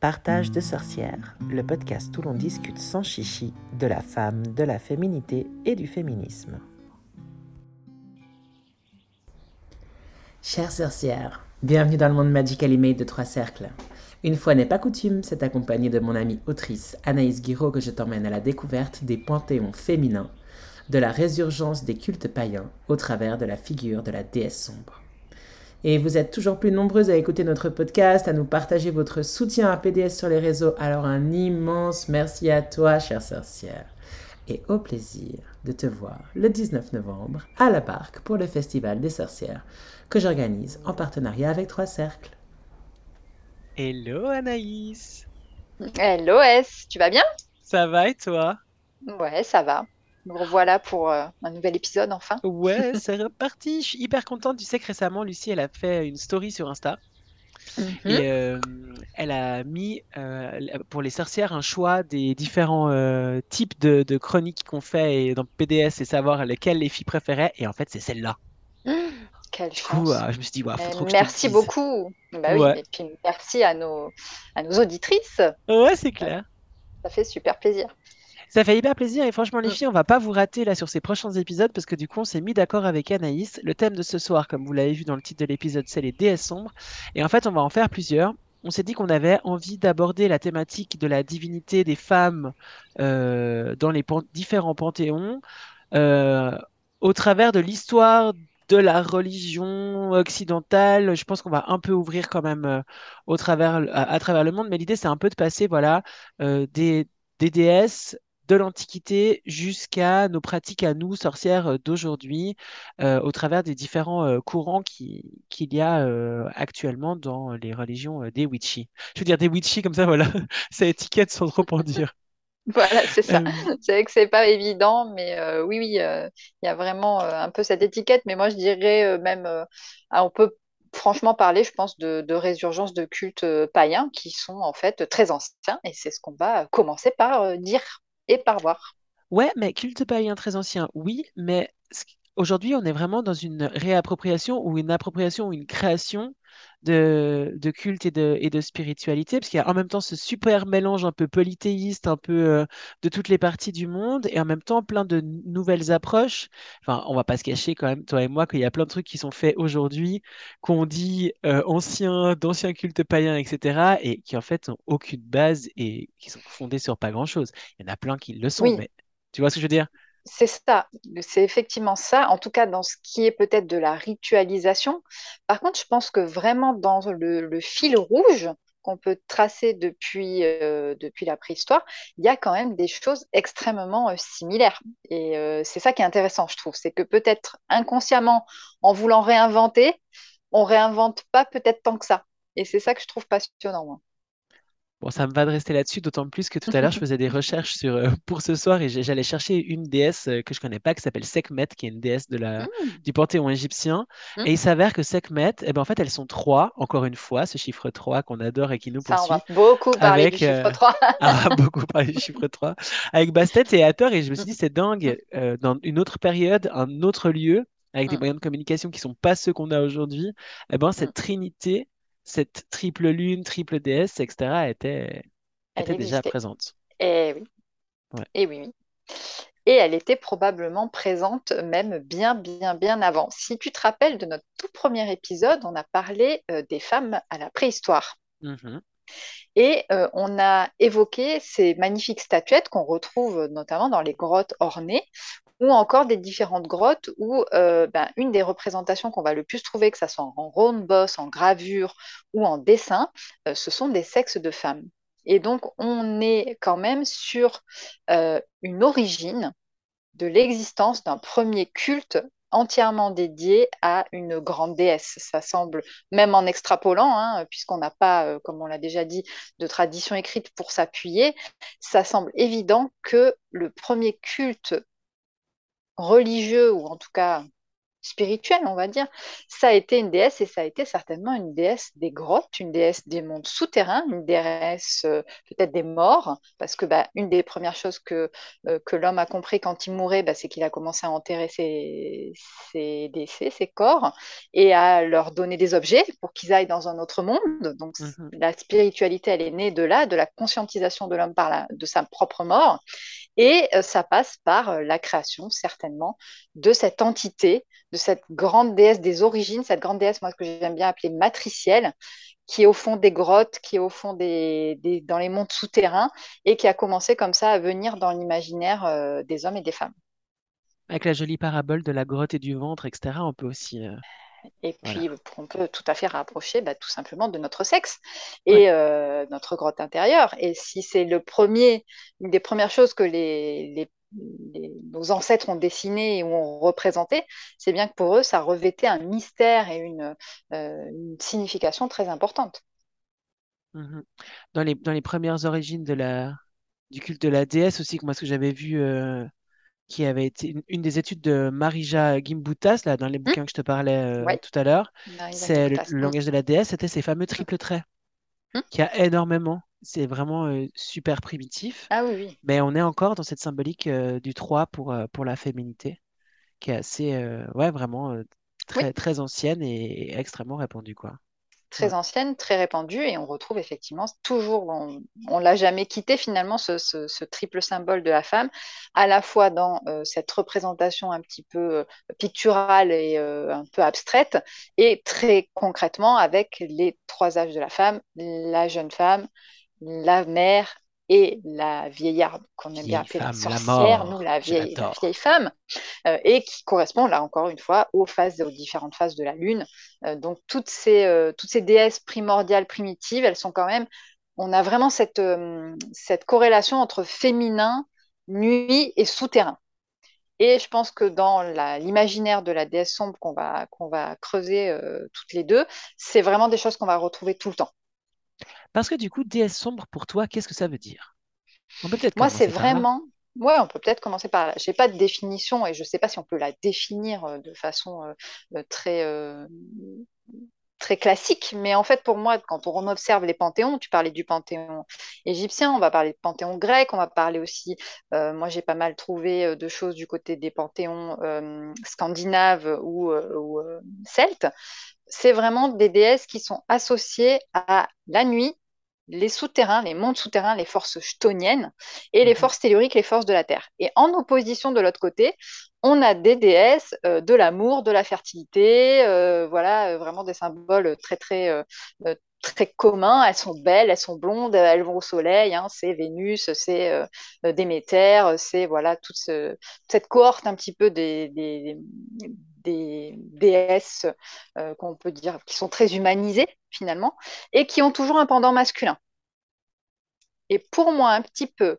Partage de sorcières, le podcast où l'on discute sans chichi de la femme, de la féminité et du féminisme. Chères sorcières, bienvenue dans le monde Magical Made de Trois Cercles. Une fois n'est pas coutume, c'est accompagné de mon amie autrice Anaïs Guiraud que je t'emmène à la découverte des panthéons féminins, de la résurgence des cultes païens au travers de la figure de la déesse sombre. Et vous êtes toujours plus nombreuses à écouter notre podcast, à nous partager votre soutien à PDS sur les réseaux. Alors un immense merci à toi, chère sorcière. Et au plaisir de te voir le 19 novembre à la Barque pour le Festival des sorcières que j'organise en partenariat avec Trois Cercles. Hello Anaïs Hello S, tu vas bien? Ça va et toi? Ouais, ça va. Nous revoilà pour euh, un nouvel épisode enfin. Ouais, c'est reparti. Je suis hyper contente. Tu sais que récemment, Lucie, elle a fait une story sur Insta. Mhm. Et euh, elle a mis euh, pour les sorcières un choix des différents types de, de chroniques qu'on fait et dans PDS et savoir lesquelles les filles préféraient. Et en fait, c'est celle-là. Quelle Du coup, chance. je me suis dit, ouais, faut trop que je merci dise. beaucoup. Bah oui, Ouais. et puis merci à nos, à nos auditrices. Ouais, c'est clair. Ça fait super plaisir. Ça fait hyper plaisir et franchement les Mm. filles, on va pas vous rater là sur ces prochains épisodes parce que du coup on s'est mis d'accord avec Anaïs. Le thème de ce soir, comme vous l'avez vu dans le titre de l'épisode, c'est les déesses sombres. Et en fait on va en faire plusieurs. On s'est dit qu'on avait envie d'aborder la thématique de la divinité des femmes euh, dans les pan- différents panthéons euh, au travers de l'histoire de la religion occidentale. Je pense qu'on va un peu ouvrir quand même euh, au travers, à, à travers le monde, mais l'idée c'est un peu de passer voilà, euh, des, des déesses de l'Antiquité jusqu'à nos pratiques à nous, sorcières euh, d'aujourd'hui, euh, au travers des différents euh, courants qui- qu'il y a euh, actuellement dans les religions des Witchy. Je veux dire des Witchy comme ça, voilà, ça étiquette sans trop en dire. Voilà, c'est ça. C'est vrai que c'est pas évident, mais euh, oui, oui, euh, il y a vraiment euh, un peu cette étiquette. Mais moi, je dirais même, ah, on peut franchement parler, je pense, de, de résurgence de cultes païens qui sont en fait très anciens. Et c'est ce qu'on va commencer par dire et par voir. Ouais, mais culte païen très ancien, oui, mais aujourd'hui, on est vraiment dans une réappropriation ou une appropriation ou une création de, de culte et de, et de spiritualité, parce qu'il y a en même temps ce super mélange un peu polythéiste, un peu euh, de toutes les parties du monde, et en même temps plein de nouvelles approches. Enfin, on va pas se cacher quand même, toi et moi, qu'il y a plein de trucs qui sont faits aujourd'hui, qu'on dit euh, anciens, d'anciens cultes païens, etc., et qui en fait n'ont aucune base et qui sont fondés sur pas grand-chose. Il y en a plein qui le sont, Oui, mais tu vois ce que je veux dire? C'est ça, c'est effectivement ça, en tout cas dans ce qui est peut-être de la ritualisation. Par contre, je pense que vraiment dans le, fil rouge qu'on peut tracer depuis, euh, depuis la préhistoire, il y a quand même des choses extrêmement euh, similaires. Et euh, c'est ça qui est intéressant, je trouve, c'est que peut-être inconsciemment, en voulant réinventer, on réinvente pas peut-être tant que ça. Et c'est ça que je trouve passionnant, moi. Bon, ça me va de rester là-dessus, d'autant plus que tout à l'heure, je faisais des recherches sur, euh, pour ce soir et j'allais chercher une déesse euh, que je connais pas qui s'appelle Sekhmet, qui est une déesse de la, Mm, du panthéon égyptien. mm. Et il s'avère que Sekhmet, eh ben, en fait, elles sont trois, encore une fois, ce chiffre 3 qu'on adore et qui nous Ça, on poursuit, va beaucoup parler du avec chiffre euh, 3. ah, beaucoup parlé du chiffre 3, avec Bastet et Hathor. Et je me suis dit, c'est dingue, euh, dans une autre période, un autre lieu, avec des Mm, moyens de communication qui sont pas ceux qu'on a aujourd'hui, eh ben, cette trinité, cette triple lune, triple déesse, etc., était déjà présente. Eh oui. Ouais. Et oui, oui. Et elle était probablement présente même bien, bien, bien avant. Si tu te rappelles de notre tout premier épisode, on a parlé euh, des femmes à la préhistoire. Mhm. Et euh, on a évoqué ces magnifiques statuettes qu'on retrouve notamment dans les grottes ornées ou encore des différentes grottes où euh, ben, une des représentations qu'on va le plus trouver, que ce soit en ronde bosse, en gravure ou en dessin, euh, ce sont des sexes de femmes. Et donc, on est quand même sur euh, une origine de l'existence d'un premier culte entièrement dédié à une grande déesse. Ça semble, même en extrapolant, hein, puisqu'on n'a pas, comme on l'a déjà dit, de tradition écrite pour s'appuyer, ça semble évident que le premier culte religieux, ou en tout cas spirituelle, on va dire, ça a été une déesse et ça a été certainement une déesse des grottes, une déesse des mondes souterrains, une déesse euh, peut-être des morts, parce que bah, une des premières choses que, euh, que l'homme a compris quand il mourait, bah, c'est qu'il a commencé à enterrer ses, ses décès, ses corps, et à leur donner des objets pour qu'ils aillent dans un autre monde. Donc Mhm. la spiritualité, elle est née de là, de la conscientisation de l'homme par la, de sa propre mort, et euh, ça passe par euh, la création, certainement, de cette entité de cette grande déesse des origines, cette grande déesse, moi, que j'aime bien appeler matricielle, qui est au fond des grottes, qui est au fond des, dans les mondes souterrains, et qui a commencé comme ça à venir dans l'imaginaire euh, des hommes et des femmes. Avec la jolie parabole de la grotte et du ventre, etc., on peut aussi. Et voilà. puis, on peut tout à fait rapprocher bah, tout simplement de notre sexe Ouais. et euh, notre grotte intérieure. Et si c'est le premier, une des premières choses que les, les- les- nos ancêtres ont dessiné ou ont représenté, c'est bien que pour eux, ça revêtait un mystère et une, euh, une signification très importante. Mhm. Dans les, dans les premières origines de la, du culte de la déesse aussi, que moi, ce que j'avais vu, euh, qui avait été une, une des études de Marija Gimbutas, là, dans les Hum bouquins que je te parlais euh, ouais, tout à l'heure, c'est le, langage de la déesse, c'était ces fameux triples traits, hum. qui a énormément. C'est vraiment euh, super primitif, Ah oui, oui, mais on est encore dans cette symbolique euh, du 3 pour, pour la féminité, qui est assez, ouais, vraiment oui. très, très ancienne et, et extrêmement répandue, quoi. Ouais. très ancienne, très répandue, et on retrouve effectivement toujours, on, on l'a jamais quitté finalement, ce, ce- ce triple symbole de la femme, à la fois dans euh, cette représentation un petit peu euh, picturale et euh, un peu abstraite, et très concrètement avec les trois âges de la femme, la jeune femme, la mère et la vieillarde, qu'on aime bien appeler la sorcière, nous la vieille, la l'adore. vieille femme, euh, et qui correspond là encore une fois aux phases, aux différentes phases de la lune. Euh, donc toutes ces, euh, toutes ces déesses primordiales, primitives, elles sont quand même, on a vraiment cette, cette corrélation entre féminin, nuit et souterrain. Et je pense que dans l'imaginaire de la déesse sombre qu'on va, qu'on va creuser toutes les deux, c'est vraiment des choses qu'on va retrouver tout le temps. Parce que du coup, déesse sombre, pour toi, qu'est-ce que ça veut dire? On peut peut-être Moi, c'est vraiment. Ouais, on peut peut-être commencer par. Je n'ai pas de définition et je ne sais pas si on peut la définir euh, de façon euh, euh, très, euh, très classique. Mais en fait, pour moi, quand on observe les panthéons, tu parlais du panthéon égyptien, on va parler de panthéon grec, on va parler aussi. euh, moi, j'ai pas mal trouvé euh, de choses du côté des panthéons euh, scandinaves ou, celtes. C'est vraiment des déesses qui sont associées à la nuit les souterrains, les mondes souterrains, les forces chtoniennes et les Mhm. forces telluriques, les forces de la Terre. Et en opposition de l'autre côté, on a des déesses euh, de l'amour, de la fertilité, euh, voilà, euh, vraiment des symboles très très euh, très communs. Elles sont belles, elles sont blondes, elles vont au soleil. hein, c'est Vénus, c'est Déméter, c'est voilà toute ce- cette cohorte un petit peu des, des, des déesses euh, qu'on peut dire qui sont très humanisées finalement et qui ont toujours un pendant masculin. Et pour moi, un petit peu,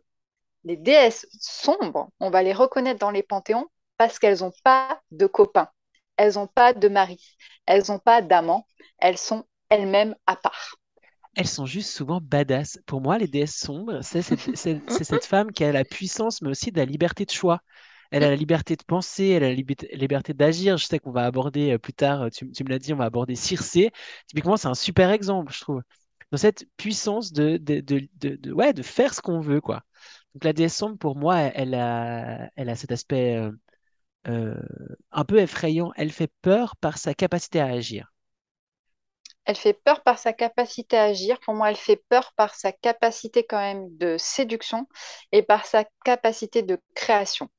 les déesses sombres, on va les reconnaître dans les panthéons parce qu'elles n'ont pas de copains, elles n'ont pas de mari, elles n'ont pas d'amant, elles sont elles-mêmes à part. Elles sont juste souvent badass. Pour moi, les déesses sombres, c'est cette, cette femme qui a la puissance, mais aussi de la liberté de choix. Elle a la liberté de penser, elle a la liberté d'agir. Je sais qu'on va aborder euh, plus tard, euh, tu, tu me l'as dit, on va aborder Circé. Typiquement, c'est un super exemple, je trouve. Dans cette puissance de, de, de, de, de- ouais, de faire ce qu'on veut, quoi. Donc la déesse sombre, pour moi, elle a, elle a cet aspect euh, euh, un peu effrayant. Elle fait peur par sa capacité à agir. Elle fait peur par sa capacité à agir. Pour moi, elle fait peur par sa capacité quand même de séduction et par sa capacité de création.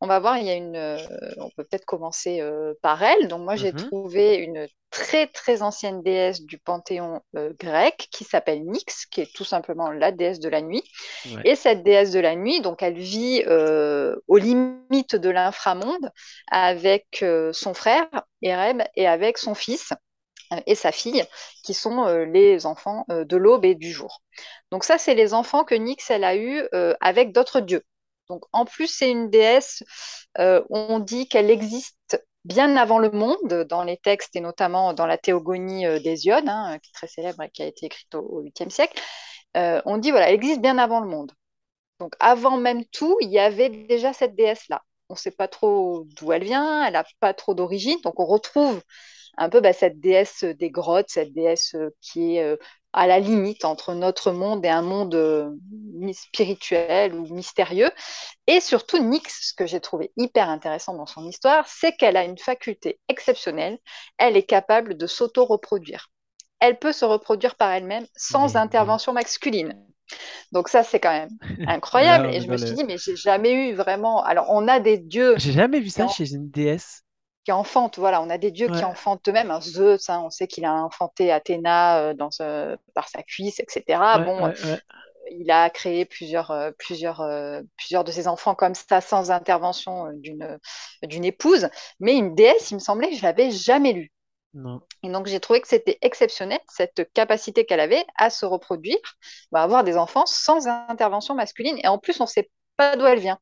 On va voir, il y a une. euh, on peut peut-être commencer euh, par elle. Donc moi, j'ai Mhm. trouvé une très très ancienne déesse du panthéon euh, grec qui s'appelle Nyx, qui est tout simplement la déesse de la nuit. Ouais. Et cette déesse de la nuit, donc elle vit aux limites de l'inframonde avec son frère Ereb et avec son fils et sa fille, qui sont euh, les enfants euh, de l'aube et du jour. Donc ça, c'est les enfants que Nyx, elle a eus euh, avec d'autres dieux. Donc en plus, c'est une déesse, euh, on dit qu'elle existe bien avant le monde, dans les textes et notamment dans la théogonie euh, d'Hésiode, hein, qui est très célèbre et qui a été écrite au, 8e siècle. Euh, on dit, voilà, elle existe bien avant le monde. Donc avant même tout, il y avait déjà cette déesse-là. on ne sait pas trop d'où elle vient, elle n'a pas trop d'origine. Donc on retrouve un peu bah, cette déesse des grottes, cette déesse qui est à la limite entre notre monde et un monde euh, spirituel ou mystérieux. Et surtout, Nyx, ce que j'ai trouvé hyper intéressant dans son histoire, c'est qu'elle a une faculté exceptionnelle. Elle est capable de s'auto-reproduire. Elle peut se reproduire par elle-même sans intervention masculine. Donc ça, c'est quand même incroyable. et je me suis dit, mais j'ai jamais eu vraiment. Alors, on a des dieux. J'ai jamais vu ça chez une déesse qui enfantent. Voilà, on a des dieux qui enfantent eux-mêmes. Un Zeus, hein, on sait qu'il a enfanté Athéna euh, dans, par sa cuisse, etc. bon, euh, il a créé plusieurs, euh, plusieurs, plusieurs de ses enfants comme ça, sans intervention d'une, d'une épouse. Mais une déesse, il me semblait que je l'avais jamais lu. Et donc j'ai trouvé que c'était exceptionnel, cette capacité qu'elle avait à se reproduire, à avoir des enfants sans intervention masculine. Et en plus, on ne sait pas d'où elle vient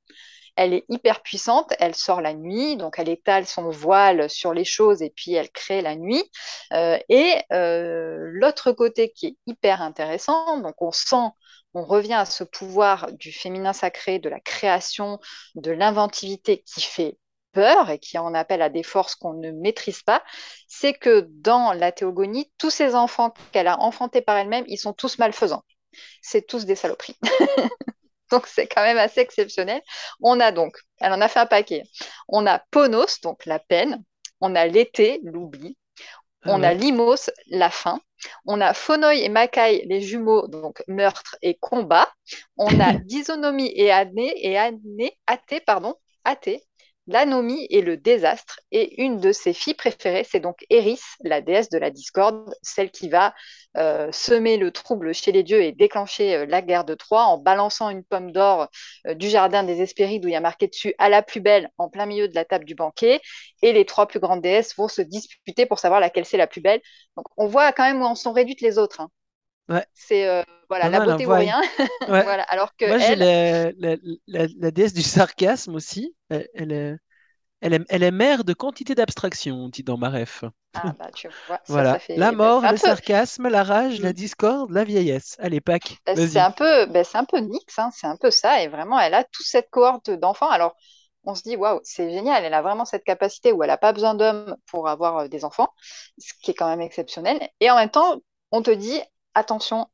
elle est hyper puissante, elle sort la nuit, donc elle étale son voile sur les choses et puis elle crée la nuit. Euh, et euh, l'autre côté qui est hyper intéressant, donc on sent, on revient à ce pouvoir du féminin sacré, de la création, de l'inventivité qui fait peur et qui en appelle à des forces qu'on ne maîtrise pas, c'est que dans la théogonie, tous ces enfants qu'elle a enfantés par elle-même, ils sont tous malfaisants. C'est tous des saloperies. donc c'est quand même assez exceptionnel. On a donc, elle en a fait un paquet. On a Ponos, donc la peine. On a l'été, l'oubli. Ah on a Limos, la faim. On a Phonoï et Makai, les jumeaux, donc meurtre et combat. On a Dysonomie et Ané, et Athée, pardon, Athée, l'anomie et le désastre. Et une de ses filles préférées, c'est donc Eris, la déesse de la discorde, celle qui va euh, semer le trouble chez les dieux et déclencher euh, la guerre de Troie en balançant une pomme d'or euh, du jardin des Hespérides où il y a marqué dessus à la plus belle en plein milieu de la table du banquet. Et les trois plus grandes déesses vont se disputer pour savoir laquelle c'est la plus belle. Donc on voit quand même où en sont réduites les autres. Hein. Ouais. C'est voilà la beauté ou rien. voilà. Alors que moi j'ai la, la, déesse du sarcasme aussi. Elle, est elle est, elle est mère de quantité d'abstractions, on dit dans ma ref. Ah, bah, tu vois, voilà. La mort, le sarcasme, la rage, la mm. discorde, la vieillesse. Allez, Pâques. Bah, c'est un peu, bah, c'est un peu Nix, hein, c'est un peu ça. Et vraiment, elle a toute cette cohorte d'enfants. Alors, on se dit, waouh, c'est génial. Elle a vraiment cette capacité où elle n'a pas besoin d'hommes pour avoir euh, des enfants, ce qui est quand même exceptionnel. Et en même temps, on te dit, attention,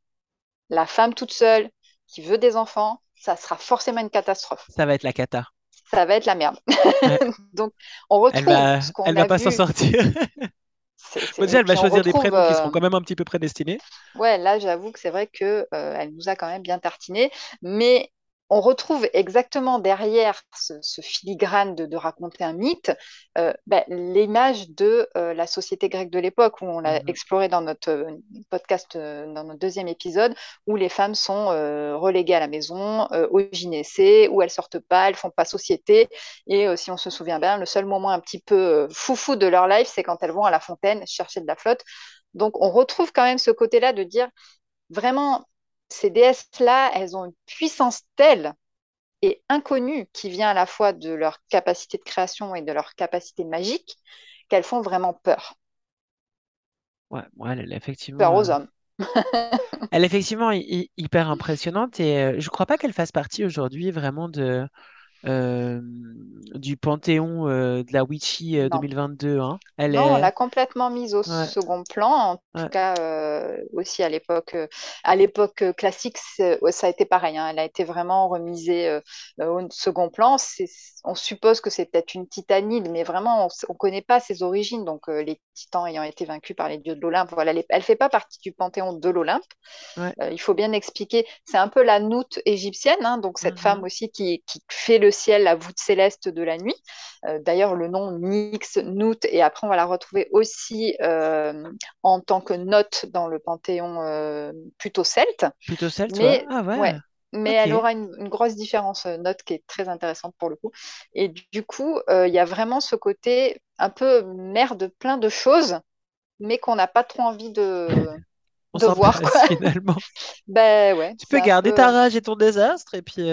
la femme toute seule qui veut des enfants, ça sera forcément une catastrophe. Ça va être la cata ça va être la merde. Donc, on retrouve elle va, ce qu'on elle va pas s'en sortir. déjà, elle va choisir des prénoms qui seront euh, quand même un petit peu prédestinés. Ouais, là, j'avoue que c'est vrai que euh, elle nous a quand même bien tartiné, mais on retrouve exactement derrière ce, filigrane de, raconter un mythe euh, bah, l'image de euh, la société grecque de l'époque, où on l'a mhm. exploré dans notre euh, podcast, dans notre deuxième épisode, où les femmes sont reléguées à la maison, au gynécée, où elles sortent pas, elles font pas société. Et si on se souvient bien, le seul moment un petit peu foufou de leur life, c'est quand elles vont à la fontaine chercher de la flotte. Donc on retrouve quand même ce côté-là de dire vraiment ces déesses-là, elles ont une puissance telle et inconnue qui vient à la fois de leur capacité de création et de leur capacité magique qu'elles font vraiment peur. Ouais, elle est effectivement. Peur aux euh, hommes. elle est effectivement hyper impressionnante et euh, je ne crois pas qu'elle fasse partie aujourd'hui vraiment de, euh, du Panthéon euh, de la Witchy 2022. Euh, hein. Elle non, on l'a complètement mise au second plan. En tout cas, aussi à l'époque, à l'époque classique, ça a été pareil. Hein. Elle a été vraiment remisée au second plan. On suppose que c'est peut-être une titanide, mais vraiment, on ne connaît pas ses origines. Donc, les titans ayant été vaincus par les dieux de l'Olympe, voilà, elle ne fait pas partie du Panthéon de l'Olympe. il faut bien expliquer. C'est un peu la noute égyptienne, hein, donc cette femme mm-hmm. aussi qui, qui fait le ciel, la voûte céleste de la nuit. Euh, d'ailleurs, le nom Nyx, Nout, et après on va la retrouver aussi euh, en tant que note dans le panthéon euh, plutôt celte. Plutôt celte, mais, ah ouais. mais elle aura une, grosse différence note qui est très intéressante pour le coup. Et du coup, il y a vraiment ce côté un peu mère de plein de choses, mais qu'on n'a pas trop envie de, de voir. Quoi. Finalement. ben ouais. Tu peux garder ta rage et ton désastre et puis.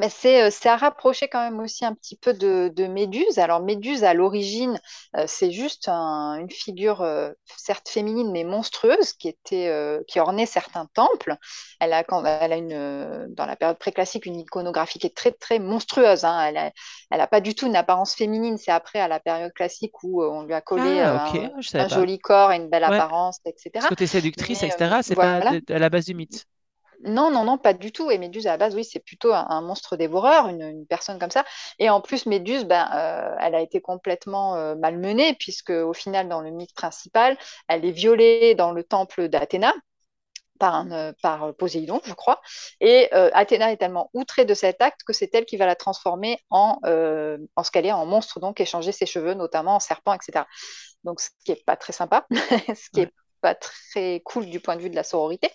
Mais c'est euh, c'est à rapprocher quand même aussi un petit peu de, de Méduse. Alors Méduse, à l'origine, euh, c'est juste un- une figure euh, certes féminine mais monstrueuse qui était euh, qui ornait certains temples. Elle a, quand, elle a une, euh, dans la période préclassique une iconographie qui est très très monstrueuse. hein. Elle a, elle a pas du tout une apparence féminine. C'est après à la période classique où euh, on lui a collé Ah, euh, un, joli corps et une belle Ouais, apparence, ce etc. côté séductrice, Mais etc., euh, c'est pas voilà. à la base du mythe. Non, non, non, pas du tout. Et Méduse, à la base, oui, c'est plutôt un, monstre dévoreur, une, personne comme ça. Et en plus, Méduse, ben, euh, elle a été complètement euh, malmenée, puisque au final, dans le mythe principal, elle est violée dans le temple d'Athéna par, euh, Poséidon, je crois. Et Athéna est tellement outrée de cet acte que c'est elle qui va la transformer en, en ce qu'elle est, en monstre, donc échanger ses cheveux, notamment en serpent, etc. Donc, ce qui est pas très sympa, ce qui Ouais. Pas très cool du point de vue de la sororité.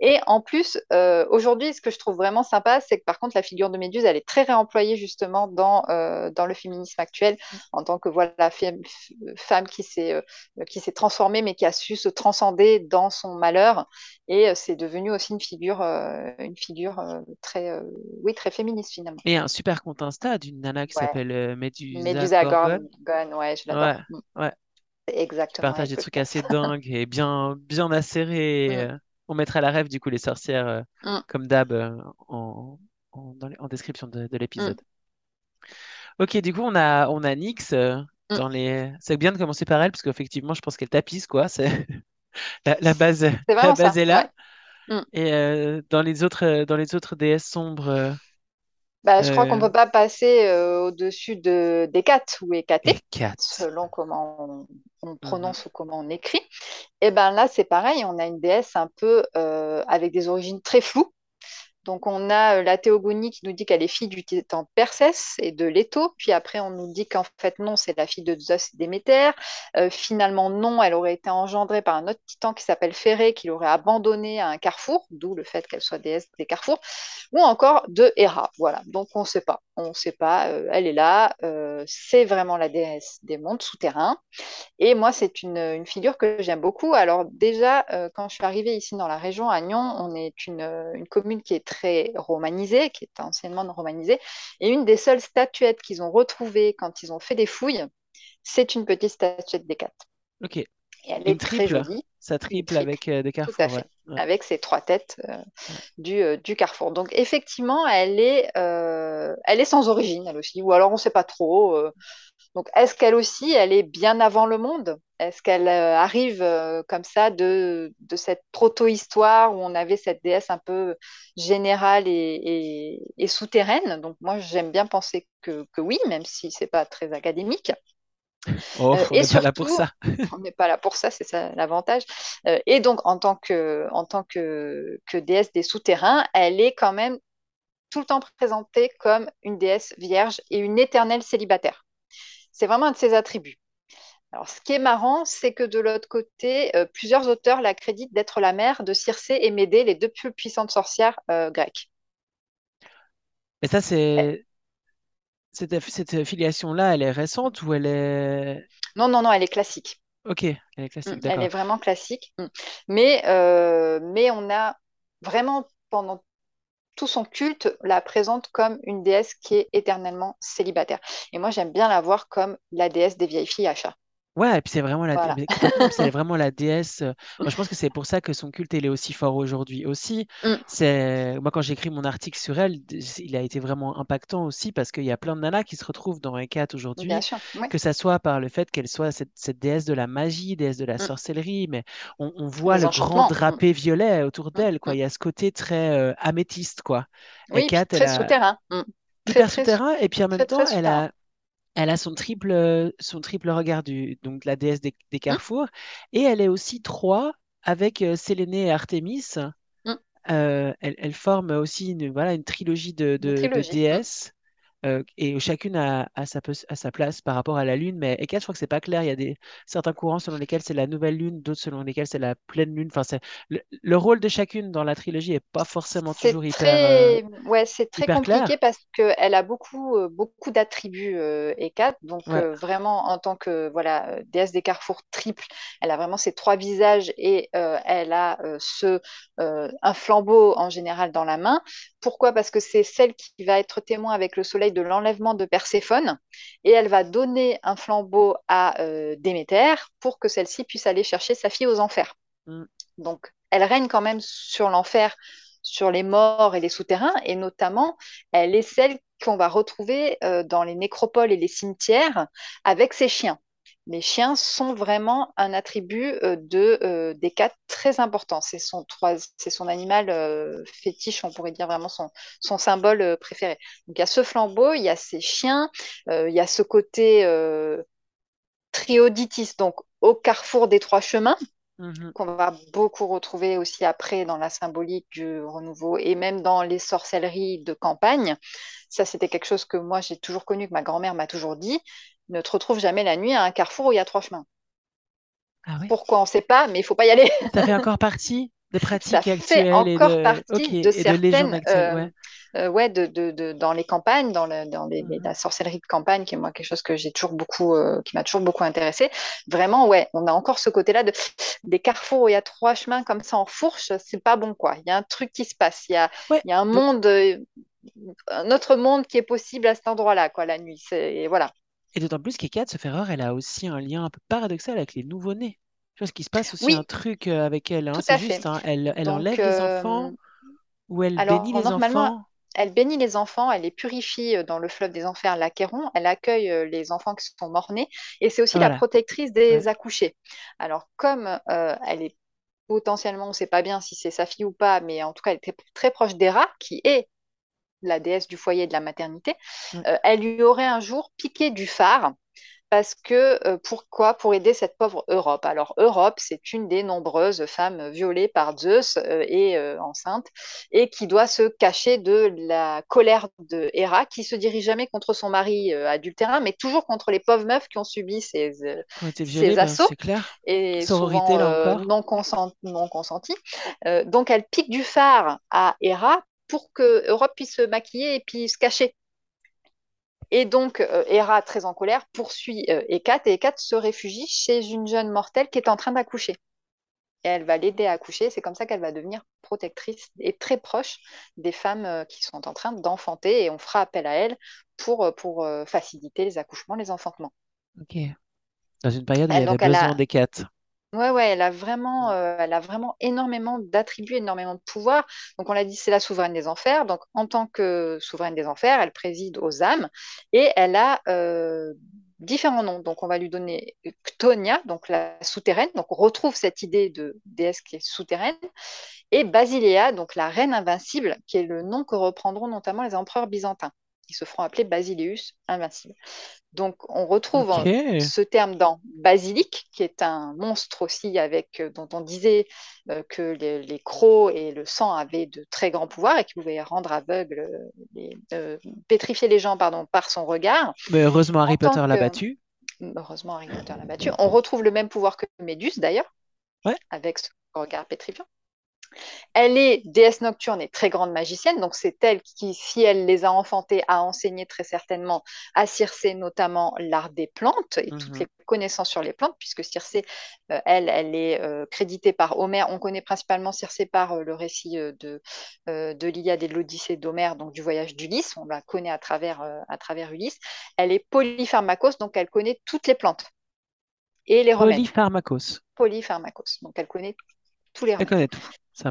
Et en plus, euh, aujourd'hui, ce que je trouve vraiment sympa, c'est que par contre, la figure de Méduse, elle est très réemployée justement dans, euh, dans le féminisme actuel, en tant que voilà, femme, femme qui s'est euh, qui s'est transformée, mais qui a su se transcender dans son malheur. Et euh, c'est devenu aussi une figure, une figure très, oui, très féministe finalement. Et un super compte Insta d'une nana qui Ouais. s'appelle euh, Medusa Medusa Gorgon. Ouais, je Ouais, l'adore. Mm. ouais. Exactement partage elle des trucs assez dingues et bien, bien acérés. Mm, euh. On mettra la rêve, du coup, les sorcières, euh, mm, comme d'hab, euh, en, en, description de, de mm, l'épisode. Ok, du coup, on a, on a Nyx dans les. C'est bien de commencer par elle, parce qu'effectivement, je pense qu'elle tapisse, quoi. C'est la, la base, C'est la base ça, est là. ouais. Et euh, dans les autres, dans les autres déesses sombres, Bah, je crois qu'on euh, peut pas passer euh, au-dessus de ou Hécate. selon comment on, on prononce ou comment on écrit. Et ben là, c'est pareil, on a une déesse un peu euh, avec des origines très floues. Donc, on a euh, la théogonie qui nous dit qu'elle est fille du titan Persès et de Leto. Puis après, on nous dit qu'en fait, non, c'est la fille de Zeus et Déméter. Euh, finalement, non, elle aurait été engendrée par un autre titan qui s'appelle Phérée, qui l'aurait abandonnée à un carrefour, d'où le fait qu'elle soit déesse des carrefours. Ou encore de Héra. Voilà. Donc, on ne sait pas. On ne sait pas. Euh, elle est là. Euh, c'est vraiment la déesse des mondes souterrains. Et moi, c'est une, figure que j'aime beaucoup. Alors déjà, euh, quand je suis arrivée ici dans la région, à Nyon, on est une, une commune qui est très romanisée, qui est anciennement romanisée. Et une des seules statuettes qu'ils ont retrouvées quand ils ont fait des fouilles, c'est une petite statuette d'Hécate. Ok. Et elle Une est très jolie, Ça triple triple, avec euh, des tout à carrefours, ouais. fait, Ouais. avec ses trois têtes euh, Ouais. du, euh, du carrefour. Donc effectivement, elle est, elle est sans origine, elle aussi, ou alors on ne sait pas trop. donc, est-ce qu'elle aussi, elle est bien avant le monde? Est-ce qu'elle arrive comme ça de, de cette proto-histoire où on avait cette déesse un peu générale et, et- et souterraine? Donc, moi, j'aime bien penser que, que oui, même si c'est pas très académique. Oh, Euh, on n'est pas là pour ça. on n'est pas là pour ça, c'est ça l'avantage. Euh, et donc, en tant que, en tant que, que déesse des souterrains, elle est quand même tout le temps présentée comme une déesse vierge et une éternelle célibataire. C'est vraiment un de ses attributs. Alors, ce qui est marrant, c'est que de l'autre côté, euh, plusieurs auteurs l'accréditent d'être la mère de Circé et Médée, les deux plus puissantes sorcières euh, grecques. Et ça, c'est cette, cette filiation-là, elle est récente ou elle est... Non, non, non, elle est classique. Ok, elle est classique, Elle est vraiment classique. Mm. Mais, euh, mais on a vraiment, pendant tout son culte, la présente comme une déesse qui est éternellement célibataire. Et moi, j'aime bien la voir comme la déesse des vieilles filles à chat. Ouais, et puis c'est vraiment la, Voilà. c'est vraiment la déesse. Moi, je pense que c'est pour ça que son culte il est aussi fort aujourd'hui aussi. Mm, C'est moi quand j'ai écrit mon article sur elle, il a été vraiment impactant aussi parce qu'il y a plein de nanas qui se retrouvent dans Hécate Bien aujourd'hui, sûr, oui. que ça soit par le fait qu'elle soit cette, cette déesse de la magie, déesse de la Mm. sorcellerie, mais on, on voit le grand enchantements. Mm, drapé violet autour d'elle, quoi. Il y a ce côté très euh, améthyste, quoi. Oui, Hécate, elle très a souterrain. Très, hyper très, souterrain et puis en même très, temps, très elle a elle a son triple, son triple regard du, donc la déesse des, des Mm, carrefours. Et elle est aussi trois avec euh, Sélénée et Artémis. mm. Euh, elle, elle forme aussi une, voilà, une trilogie de, trilogie. Déesses. Euh, et chacune a, a sa, pos- a sa place par rapport à la lune. Mais Hécate, je crois que c'est pas clair. Il y a des, certains courants selon lesquels c'est la nouvelle lune, d'autres selon lesquels c'est la pleine lune. Enfin, le, le rôle de chacune dans la trilogie est pas forcément toujours hyper, euh, très, ouais, c'est très hyper compliqué clair. parce qu'elle a beaucoup, euh, beaucoup d'attributs, Hécate. Donc, Ouais. vraiment, en tant que voilà, déesse des carrefours triple, elle a vraiment ces trois visages et elle a ce, un flambeau en général dans la main. Pourquoi? Parce que c'est celle qui va être témoin avec le soleil de l'enlèvement de Perséphone et elle va donner un flambeau à euh, Déméter pour que celle-ci puisse aller chercher sa fille aux enfers. Mm. Donc, elle règne quand même sur l'enfer, sur les morts et les souterrains, et notamment, elle est celle qu'on va retrouver euh, dans les nécropoles et les cimetières avec ses chiens les chiens sont vraiment un attribut euh, de, euh, des cas très important. C'est son, animal euh, fétiche, on pourrait dire vraiment son, son symbole préféré. Donc il y a ce flambeau, il y a ces chiens, il y a ce côté trioditis, donc au carrefour des trois chemins. Mhm. qu'on va beaucoup retrouver aussi après dans la symbolique du renouveau et même dans les sorcelleries de campagne. Ça, c'était quelque chose que moi, j'ai toujours connu, que ma grand-mère m'a toujours dit ne te retrouve jamais la nuit à un carrefour où il y a trois chemins. Ah Pourquoi on ne sait pas, mais il ne faut pas y aller. Ça fait encore partie des pratiques ça actuelles fait encore de... partie de certaines, euh, euh, ouais. de, de, de, dans les campagnes, dans, le, dans les, mhm. la sorcellerie de campagne, qui est moi quelque chose que j'ai toujours beaucoup, euh, qui m'a toujours beaucoup intéressé. Vraiment, ouais, on a encore ce côté-là de des carrefours où il y a trois chemins comme ça en fourche, c'est pas bon quoi. Il y a un truc qui se passe, il y a, il y a un monde, un autre monde qui est possible à cet endroit-là quoi, la nuit. Et voilà. Et d'autant plus qu'Ekad, ce erreur, elle a aussi un lien un peu paradoxal avec les nouveau-nés. Tu vois, ce qui se passe aussi un truc euh, avec elle. Hein, c'est juste, hein, elle, elle enlève les euh, enfants ou elle bénit les enfants? Elle bénit les enfants, elle les purifie euh, dans le fleuve des enfers, l'Achéron, elle accueille les enfants qui sont morts-nés, et c'est aussi la protectrice des accouchés. Alors, comme elle est potentiellement, on ne sait pas bien si c'est sa fille ou pas, mais en tout cas, elle était très proche d'Héra, qui est la déesse du foyer de la maternité, mm. euh, elle lui aurait un jour piqué du phare parce que euh, pourquoi? Pour aider cette pauvre Europe. Alors Europe, c'est une des nombreuses femmes violées par Zeus euh, et enceinte et qui doit se cacher de la colère de Héra, qui se dirige jamais contre son mari adultérin, mais toujours contre les pauvres meufs qui ont subi ces, ben, assauts et souvent non, non consentis. donc elle pique du phare à Héra pour que Europe puisse se maquiller et puis se cacher. Et donc, euh, Hera, très en colère, poursuit euh, Hécate et Hécate se réfugie chez une jeune mortelle qui est en train d'accoucher. Et elle va l'aider à accoucher. C'est comme ça qu'elle va devenir protectrice et très proche des femmes euh, qui sont en train d'enfanter. Et on fera appel à elle pour, pour faciliter les accouchements, les enfantements. Ok. Dans une période où il y avait besoin d'Hécate. Ouais, ouais, elle a vraiment, euh, elle a vraiment énormément d'attributs, énormément de pouvoir. Donc, on l'a dit, c'est la souveraine des enfers. Donc, en tant que souveraine des enfers, elle préside aux âmes et elle a euh, différents noms. Donc, on va lui donner Ctonia, donc la souterraine. Donc, on retrouve cette idée de déesse qui est souterraine. Et Basilea, donc la reine invincible, qui est le nom que reprendront notamment les empereurs byzantins qui se feront appeler Basileus invincible. Donc on retrouve ce terme dans basilic, qui est un monstre aussi avec euh, dont on disait euh, que les, crocs et le sang avaient de très grands pouvoirs et qui pouvaient rendre aveugle, euh, pétrifier les gens pardon, par son regard. Mais heureusement Harry Potter l'a battu. Heureusement Harry Potter l'a battu. On retrouve le même pouvoir que Méduse d'ailleurs, avec ce regard pétrifiant. Elle est déesse nocturne et très grande magicienne, donc c'est elle qui, si elle les a enfantés, a enseigné très certainement à Circé notamment l'art des plantes et toutes mhm. les connaissances sur les plantes, puisque Circé, euh, elle, elle est euh, créditée par Homère. On connaît principalement Circé par euh, le récit de, de l'Iliade et de l'Odyssée d'Homère, donc du voyage d'Ulysse. On la connaît à travers, à travers Ulysse. Elle est polypharmacos, donc elle connaît toutes les plantes et les remèdes. Polypharmacos. Polypharmacos, donc elle connaît tous les remèdes. Elle connaît tout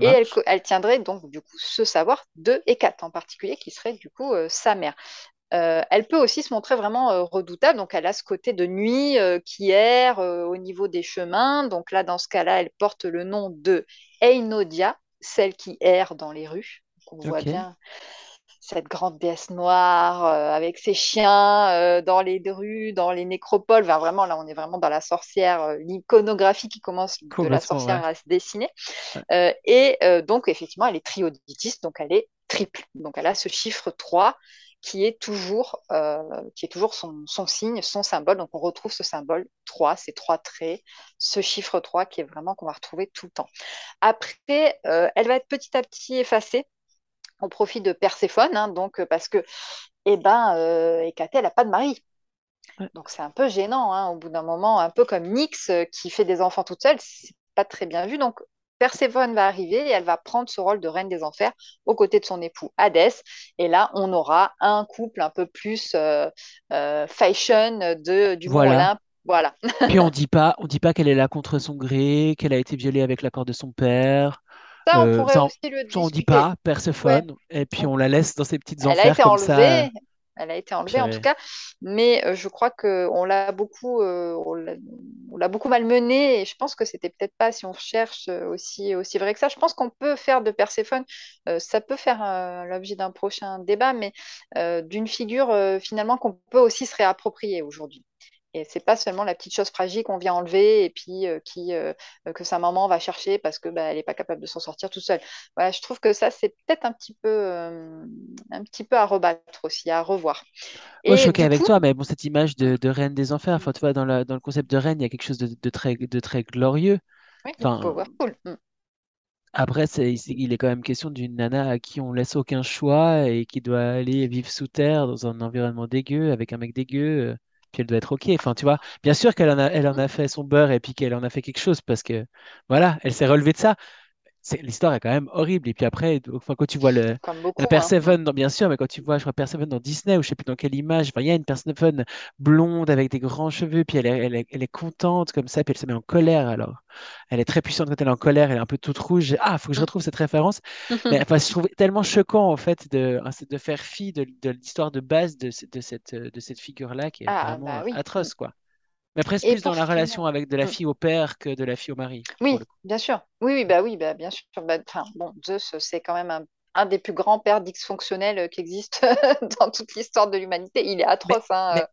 et elle, tiendrait donc du coup ce savoir de Hécate en particulier, qui serait du coup euh, sa mère. Euh, elle peut aussi se montrer vraiment euh, redoutable, donc elle a ce côté de nuit qui erre au niveau des chemins. Donc là, dans ce cas-là, elle porte le nom de Einodia, celle qui erre dans les rues. on voit bien cette grande déesse noire euh, avec ses chiens euh, dans les rues, dans les nécropoles. vraiment, là, on est vraiment dans la sorcière, euh, l'iconographie qui commence de la sorcière à se dessiner. et donc, effectivement, elle est trioditiste, donc elle est triple. Donc, elle a ce chiffre 3 qui est toujours, qui est toujours son, son, signe, son symbole. Donc, on retrouve ce symbole 3, ces trois traits, ce chiffre 3 qui est vraiment qu'on va retrouver tout le temps. Après, elle va être petit à petit effacée au profit de Perséphone, hein, donc euh, parce que eh ben, euh, elle n'a pas de mari. Donc c'est un peu gênant, hein, au bout d'un moment, un peu comme Nyx euh, qui fait des enfants toute seule, c'est pas très bien vu. Donc Perséphone va arriver et elle va prendre ce rôle de reine des enfers aux côtés de son époux Hadès. Et là, on aura un couple un peu plus euh, euh, fashion de, du Voilà. Olympe. Voilà. Puis on dit pas, on dit pas qu'elle est là contre son gré, qu'elle a été violée avec l'accord de son père. Ça, on Euh, pourrait ça, aussi le on dit pas, Ouais. Perséphone, et puis on la laisse dans ses petites Elle a enfers été comme ça. enlevée, elle a été enlevée en tout cas, mais euh, je crois qu'on l'a beaucoup, euh, on l'a beaucoup malmenée et je pense que c'était peut-être pas, si on cherche aussi, aussi vrai que ça, je pense qu'on peut faire de Perséphone, euh, ça peut faire l'objet d'un prochain débat, mais d'une figure finalement qu'on peut aussi se réapproprier aujourd'hui. Et c'est pas seulement la petite chose fragile qu'on vient enlever et puis euh, qui, euh, que sa maman va chercher parce que bah, elle n'est pas capable de s'en sortir tout seule. Voilà, je trouve que ça, c'est peut-être un petit peu, euh, un petit peu à rebattre aussi, à revoir. Moi, je suis du avec coup, toi, mais bon, cette image de, de reine des enfers, enfin, tu vois, dans, la- dans le concept de reine, il y a quelque chose de, de très, de très glorieux. oui, Enfin, powerful. Mm. après, il est quand même question d'une nana à qui on laisse aucun choix et qui doit aller vivre sous terre dans un environnement dégueu avec un mec dégueu. Euh, puis elle doit être OK. Enfin, tu vois, bien sûr qu'elle en a, elle en a fait son beurre et puis qu'elle en a fait quelque chose parce que, voilà, elle s'est relevée de ça. C'est- l'histoire est quand même horrible. Et puis après, enfin, quand tu vois le, Comme beaucoup, la hein. Perséphone, dans, bien sûr, mais quand tu vois, je crois, Perséphone dans Disney, ou je sais plus dans quelle image, il y a une Perséphone blonde avec des grands cheveux, puis elle est, elle est, elle est contente comme ça, puis elle se met en colère alors. Elle est très puissante quand elle est en colère, elle est un peu toute rouge. Ah, faut que je retrouve cette référence. Mais enfin, je trouve tellement choquant, en fait, de, de faire fi de, de l'histoire de base de, de cette, de cette figure-là qui est Ah, vraiment bah oui. atroce, quoi. Mais presque Et plus dans la finir, relation avec de la Mm. fille au père que de la fille au mari, Oui, bien sûr. Oui, oui, bah oui, bah bien sûr. Bah, bon, Zeus, c'est quand même un, un des plus grands pères dysfonctionnels euh, qui existe dans toute l'histoire de l'humanité. Il est Mais, atroce, hein. mais euh,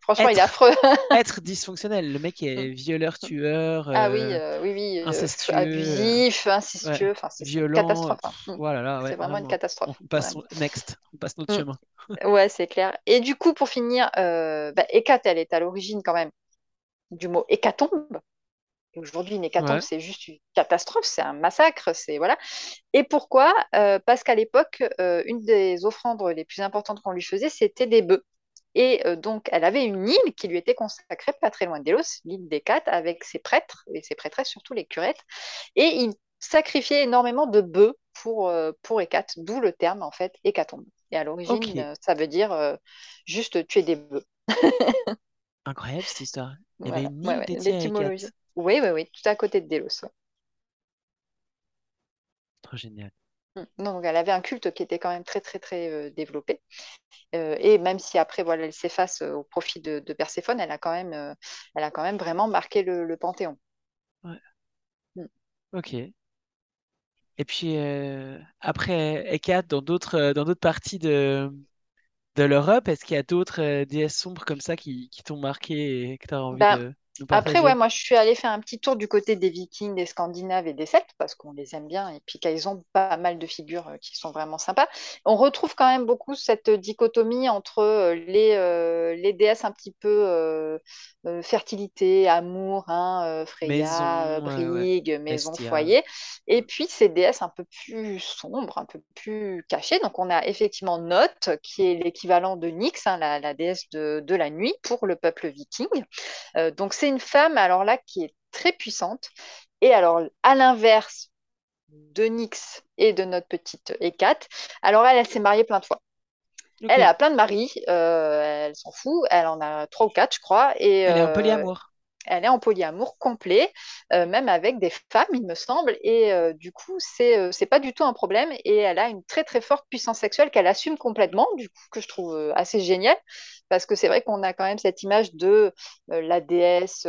Franchement, il est affreux. être dysfonctionnel, le mec est Mm. violeur, tueur, Ah oui, euh, oui, oui, incestueux, abusif, ouais, incestueux. Enfin, c'est c'est une catastrophe. hein. voilà, là, C'est ouais, vraiment une catastrophe. On passe next, on passe notre Mm. chemin. Ouais, c'est clair. Et du coup, pour finir, euh, bah, Hécate, elle est à l'origine quand même du mot hécatombe. Aujourd'hui, une hécatombe, Ouais. c'est juste une catastrophe, c'est un massacre, c'est voilà. Et pourquoi? Euh, parce qu'à l'époque, euh, une des offrandes les plus importantes qu'on lui faisait, c'était des bœufs. Et euh, donc, elle avait une île qui lui était consacrée pas très loin de Délos, l'île d'Hécate, avec ses prêtres et ses prêtresses, surtout les curettes. Et il sacrifiait énormément de bœufs pour, pour Hécate, d'où le terme en fait hécatombe. Et à l'origine, ça veut dire juste tuer des bœufs. incroyable cette histoire. Il y avait une ouais. Oui, oui, oui, tout à côté de Délos. ouais. Trop génial. Mm. Donc, elle avait un culte qui était quand même très, très, très euh, développé. Euh, et même si après, voilà, elle s'efface euh, au profit de, de Perséphone, elle a quand même, elle a quand même vraiment marqué le, le panthéon. Ouais. Mm. Ok. Et puis après Hécate, dans d'autres dans d'autres parties de, de l'Europe, est-ce qu'il y a d'autres euh, déesses sombres comme ça qui, qui t'ont marqué et que tu as envie Ben, de Après, ouais, moi, je suis allée faire un petit tour du côté des Vikings, des Scandinaves et des Celtes, parce qu'on les aime bien, et puis qu'ils ont pas mal de figures euh, qui sont vraiment sympas. On retrouve quand même beaucoup cette dichotomie entre euh, les, euh, les déesses un petit peu euh, fertilité, amour, hein, Freya, Maison, ouais. Brigue, maison, Estia. foyer, et puis ces déesses un peu plus sombres, un peu plus cachées. Donc, on a effectivement Noth, qui est l'équivalent de Nyx, hein, la, la déesse de, de la nuit pour le peuple viking. Euh, donc c'est une femme alors là qui est très puissante. Et alors à l'inverse de Nyx et de notre petite Hécate, alors elle, elle s'est mariée plein de fois. Elle a plein de maris, euh, elle s'en fout, elle en a trois ou quatre je crois, et Elle est en euh, polyamour. Elle est en polyamour complet, euh, même avec des femmes, il me semble, et euh, du coup, c'est euh, c'est pas du tout un problème, et elle a une très très forte puissance sexuelle qu'elle assume complètement, du coup, que je trouve euh, assez génial, parce que c'est vrai qu'on a quand même cette image de la déesse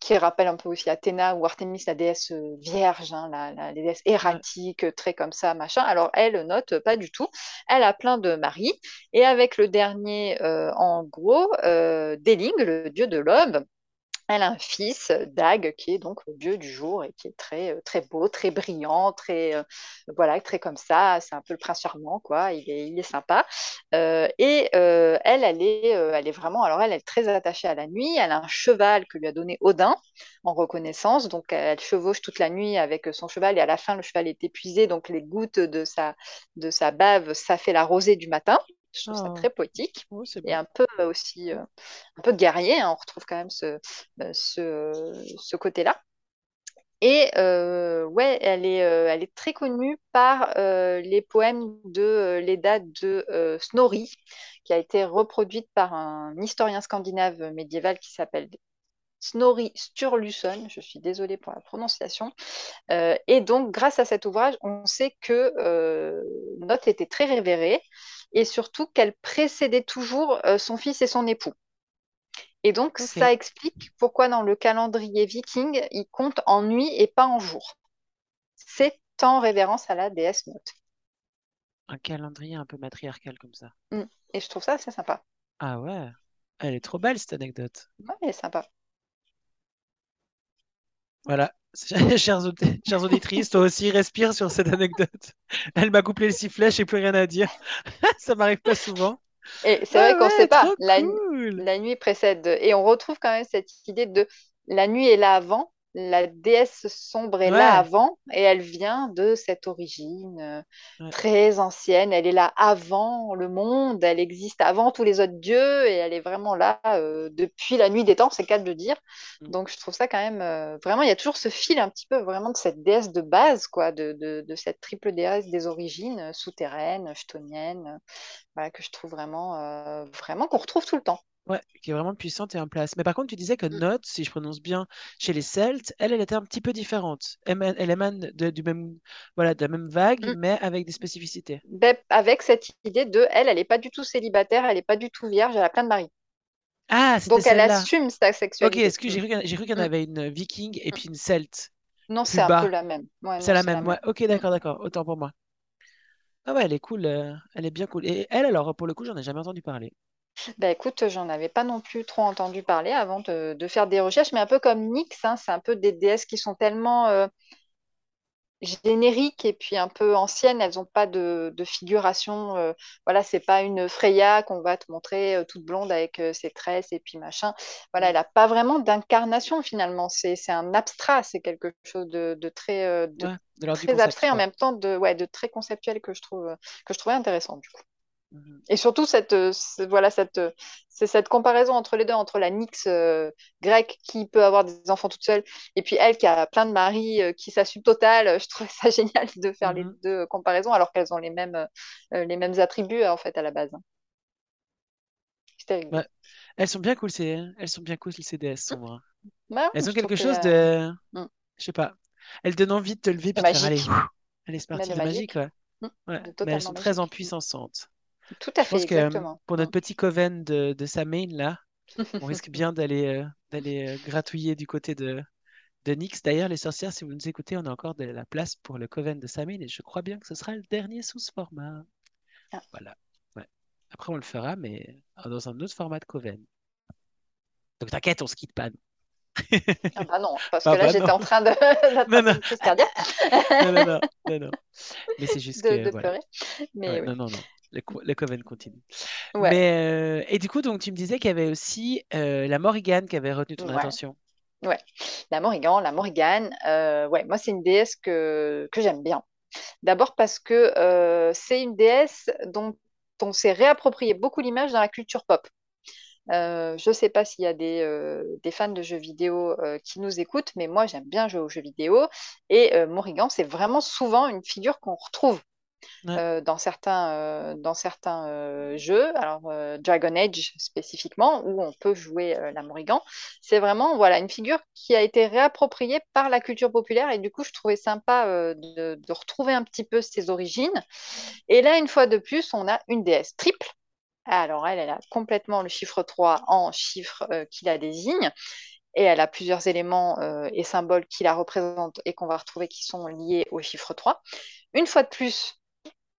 qui rappelle un peu aussi Athéna ou Artémis, la déesse vierge, hein, la, la déesse erratique, très comme ça, machin. Alors elle note pas du tout. Elle a plein de maris. Et avec le dernier, euh, en gros, euh, Déling, le dieu de l'aube, elle a un fils, Dag, qui est donc le dieu du jour et qui est très, euh, très beau, très brillant, très, euh, voilà, très comme ça. C'est un peu le prince charmant, quoi. Il est, il est sympa. Euh, et euh, elle, elle est, euh, elle est vraiment, alors elle, elle est très attachée à la nuit. Elle a un cheval que lui a donné Odin en reconnaissance. Donc elle chevauche toute la nuit avec son cheval et à la fin, le cheval est épuisé. Donc les gouttes de sa, de sa bave, ça fait la rosée du matin. Je trouve ça Oh, très poétique oh, et un peu euh, aussi euh, un peu guerrier. hein. On retrouve quand même ce, euh, ce, ce côté-là. Et ouais, elle est, elle est très connue par les poèmes de l'Edda de Snorri, qui a été reproduite par un historien scandinave médiéval qui s'appelle Snorri Sturluson, je suis désolée pour la prononciation. Euh, et donc, grâce à cet ouvrage, on sait que euh, Note était très révérée et surtout qu'elle précédait toujours euh, son fils et son époux. Et donc, ça explique pourquoi dans le calendrier viking, il compte en nuit et pas en jour. C'est en révérence à la déesse Note. Un calendrier un peu matriarcal comme ça. Mm. Et je trouve ça assez sympa. Ah ouais, elle est trop belle cette anecdote. Ouais, elle est sympa. Voilà. chers, auditrices, toi aussi, respire sur cette anecdote. Elle m'a couplé le sifflet, je n'ai plus rien à dire. ça m'arrive pas souvent. Et c'est vrai qu'on ne sait pas. La, la, nuit précède. Et on retrouve quand même cette idée de la nuit est là avant la déesse sombre est là avant et elle vient de cette origine euh, très ancienne. Elle est là avant le monde, elle existe avant tous les autres dieux et elle est vraiment là euh, depuis la nuit des temps, c'est cas de le dire. Mm. Donc je trouve ça quand même euh, vraiment, il y a toujours ce fil un petit peu vraiment de cette déesse de base, quoi, de, cette triple déesse des origines souterraines, chtoniennes, que je trouve vraiment, vraiment qu'on retrouve tout le temps. Ouais, qui est vraiment puissante et en place. Mais par contre, tu disais que mmh. Note, si je prononce bien, chez les Celtes, elle, elle était un petit peu différente. Elle, émane de, du même, voilà, de la même vague, mmh. mais avec des spécificités. Ben, avec cette idée de, elle, elle n'est pas du tout célibataire, elle n'est pas du tout vierge, elle a plein de maris. Ah, Donc elle assume sa sexualité. Ok, est-ce que j'ai cru qu'il y en mmh. avait une viking et puis une celte Non, c'est un peu la même. c'est la même, ouais. Ok, d'accord, d'accord. Autant pour moi. Ah ouais, elle est cool, euh, elle est bien cool. Et elle, alors, pour le coup, j'en ai jamais entendu parler. Bah écoute, j'en avais pas non plus trop entendu parler avant de, faire des recherches, mais un peu comme Nyx, hein, c'est un peu des déesses qui sont tellement euh, génériques et puis un peu anciennes, elles n'ont pas de, figuration. Euh, voilà, c'est pas une Freya qu'on va te montrer euh, toute blonde avec ses tresses et puis machin. Voilà, elle n'a pas vraiment d'incarnation finalement. C'est un abstrait, c'est quelque chose de, très, très abstrait en même temps de, ouais, de très conceptuel que je trouve que je trouvais intéressant du coup. Et surtout, cette, euh, voilà, cette, euh, c'est cette comparaison entre les deux, entre la Nix euh, grecque qui peut avoir des enfants toute seule, et puis elle qui a plein de maris qui s'assume total. Je trouve ça génial de faire les mhm. deux comparaisons alors qu'elles ont les mêmes, les mêmes attributs en fait à la base. Elles sont bien cool, ces, elles sont bien cool les CDS sombres. Bah elles ont quelque chose de, mm. je sais pas, elles donnent envie de te lever puis de faire allez, allez c'est parti, de magique, ouais. Mm. mais elles sont très en puissantes. Tout à fait, Je pense que pour notre petit coven de, de là, on risque bien d'aller euh, d'aller euh, gratouiller du côté de, de Nyx. D'ailleurs, les sorcières, si vous nous écoutez, on a encore de la place pour le coven de Samain et je crois bien que ce sera le dernier sous ce format. Ah. Voilà. Après, on le fera, mais dans un autre format de coven. Donc t'inquiète, on se quitte pas. ah bah non, parce ah que là, bah j'étais en train de non, non. non, non, non, non, non. Mais c'est juste de, que... pleurer. Mais Non, non, non le, Coven continue. Mais, euh, et du coup, donc, tu me disais qu'il y avait aussi euh, la Morrigan qui avait retenu ton attention. Ouais, la Morrigan, la Morrigan, euh, ouais, moi, c'est une déesse que, que j'aime bien. D'abord parce que c'est une déesse dont on s'est réapproprié beaucoup l'image dans la culture pop. je ne sais pas s'il y a des, des, fans de jeux vidéo qui nous écoutent, mais moi j'aime bien jouer aux jeux vidéo. Et Morrigan, c'est vraiment souvent une figure qu'on retrouve euh, dans certains, euh, dans certains euh, jeux, alors Dragon Age spécifiquement, où on peut jouer la Morrigan. C'est vraiment voilà, une figure qui a été réappropriée par la culture populaire et du coup, je trouvais sympa de, retrouver un petit peu ses origines. Et là, une fois de plus, on a une déesse triple. Alors, elle, elle a complètement le chiffre 3 en chiffre qui la désigne et elle a plusieurs éléments et symboles qui la représentent et qu'on va retrouver qui sont liés au chiffre 3. Une fois de plus,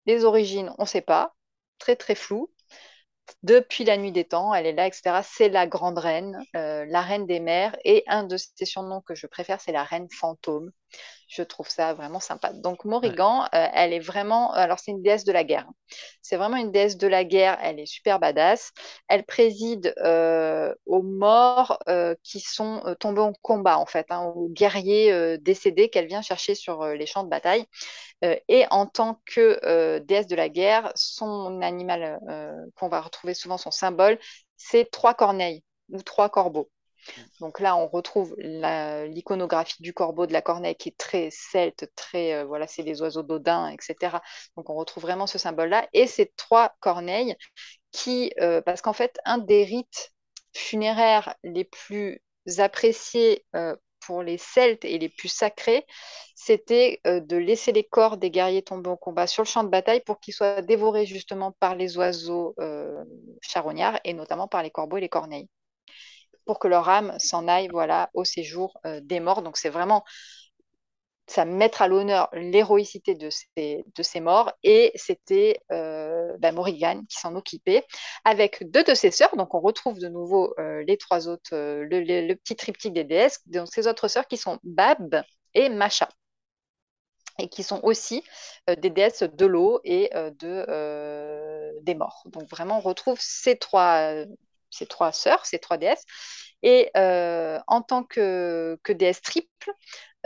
les origines, on ne sait pas, très très flou. Depuis la nuit des temps, elle est là, etc. C'est la grande reine, euh, la reine des mers. Et un de ses surnoms que je préfère, c'est la reine fantôme. Je trouve ça vraiment sympa. Donc Morrigan, euh, elle est vraiment, alors c'est une déesse de la guerre. C'est vraiment une déesse de la guerre. Elle est super badass. Elle préside euh, aux morts euh, qui sont tombés en combat en fait, hein, aux guerriers décédés qu'elle vient chercher sur les champs de bataille. et en tant que déesse de la guerre, son animal qu'on va retrouver souvent, son symbole, c'est trois corneilles ou trois corbeaux. Donc là, on retrouve l'iconographie du corbeau de la Corneille qui est très celte, très, euh, voilà, c'est les oiseaux d'Odin, etc. Donc on retrouve vraiment ce symbole-là. Et ces trois corneilles qui, euh, parce qu'en fait, un des rites funéraires les plus appréciés euh, pour les Celtes et les plus sacrés, c'était de laisser les corps des guerriers tombés au combat sur le champ de bataille pour qu'ils soient dévorés justement par les oiseaux charognards et notamment par les corbeaux et les corneilles pour que leur âme s'en aille voilà, au séjour euh, des morts. Donc c'est vraiment ça mettre à l'honneur l'héroïcité de ces, morts. Et c'était euh, bah, Morrigan qui s'en occupait avec deux de ses sœurs. Donc on retrouve de nouveau euh, les trois autres, le, petit triptyque des déesses, donc ces autres sœurs qui sont Bab et Macha. Et qui sont aussi des déesses de l'eau et de, des morts. Donc vraiment, on retrouve ces trois, ces trois sœurs, ces trois déesses. Et euh, en tant que, que déesse triple,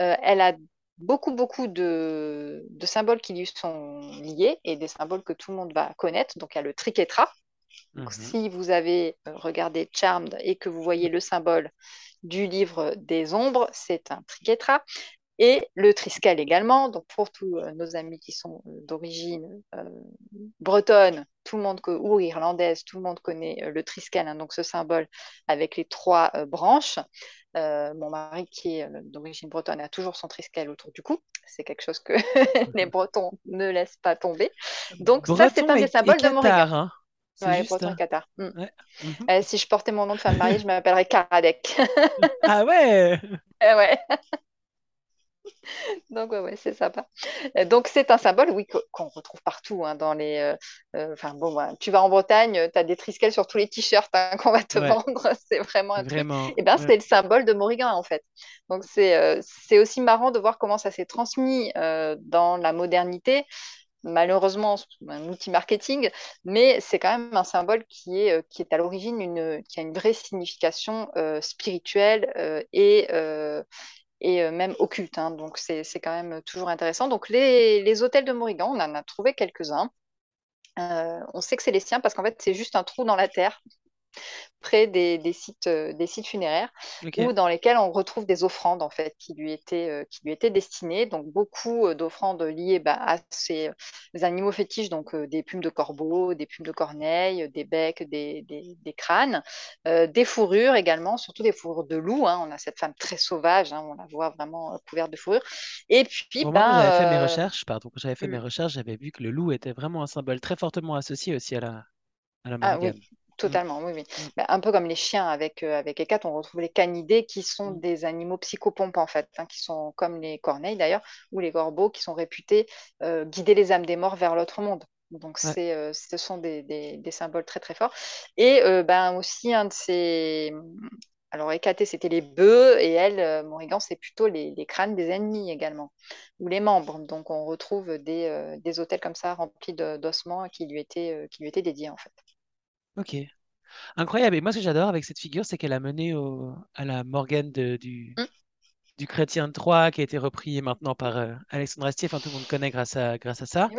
euh, elle a beaucoup, beaucoup de, symboles qui lui sont liés et des symboles que tout le monde va connaître. Donc, il y a le triquetra. Mhm. Si vous avez euh, regardé Charmed et que vous voyez le symbole du livre des ombres, c'est un triquetra et le triskel également. Donc pour tous euh, nos amis qui sont euh, d'origine euh, bretonne, tout le monde ou irlandaise, tout le monde connaît le triskel, hein, donc ce symbole avec les trois branches. mon mari qui est d'origine bretonne a toujours son triskel autour du cou. C'est quelque chose que les Bretons ne laissent pas tomber. Donc ça, c'est un des symboles de Montréal. Hein. Ouais, Breton Qatar. Hmm. Mhm. si je portais mon nom de femme mariée, je m'appellerais Karadec. ah ouais Ouais. Donc, ouais, c'est sympa. Euh, donc, c'est un symbole, oui, qu'on retrouve partout. Hein, dans les, euh, euh, enfin, bon, tu vas en Bretagne, tu as des trisquels sur tous les t-shirts hein, qu'on va te vendre. C'est vraiment un vraiment, Et eh ben, c'est le symbole de Morrigan, en fait. Donc, c'est c'est aussi marrant de voir comment ça s'est transmis dans la modernité malheureusement un outil marketing, mais c'est quand même un symbole qui est, qui est à l'origine une, qui a une vraie signification spirituelle et, et euh, même occulte. Hein. donc c'est quand même toujours intéressant. Donc les, les, hôtels de Morrigan, on en a trouvé quelques-uns. Euh, on sait que c'est les siens parce qu'en fait c'est juste un trou dans la terre près des, sites, euh, des sites funéraires ou dans lesquels on retrouve des offrandes en fait qui lui étaient, euh, qui lui étaient destinées. Donc beaucoup euh, d'offrandes liées bah, à ces animaux fétiches, donc des plumes de corbeau, des plumes de corneille, des becs, des, des, crânes, des fourrures également, surtout des fourrures de loup. Hein. On a cette femme très sauvage, hein, on la voit vraiment couverte de fourrure. Et puis, ben, quand j'avais fait mes recherches, pardon, j'avais fait mes mmh. recherches, j'avais vu que le loup était vraiment un symbole très fortement associé aussi à la, à la ah. Totalement, oui, oui. Mmh. Bah, un peu comme les chiens avec, euh, avec Ecat, on retrouve les canidés qui sont mmh. des animaux psychopompes en fait, hein, qui sont comme les corneilles d'ailleurs, ou les gorbeaux qui sont réputés euh, guider les âmes des morts vers l'autre monde. Donc c'est, euh, ce sont des, des, symboles très très forts. Et ben, aussi un de ces... Alors Hécaté, c'était les bœufs, et elle, Morrigan, c'est plutôt les, les, crânes des ennemis également, ou les membres. Donc on retrouve des, des hôtels comme ça remplis d'ossements qui, lui étaient, qui lui étaient dédiés en fait. Ok. Incroyable. Et moi, ce que j'adore avec cette figure, c'est qu'elle a mené au- à la Morgane du, mm. du Chrétien de Troyes, qui a été repris maintenant par euh, Alexandre Astier. Enfin, tout le monde connaît grâce à, grâce à ça.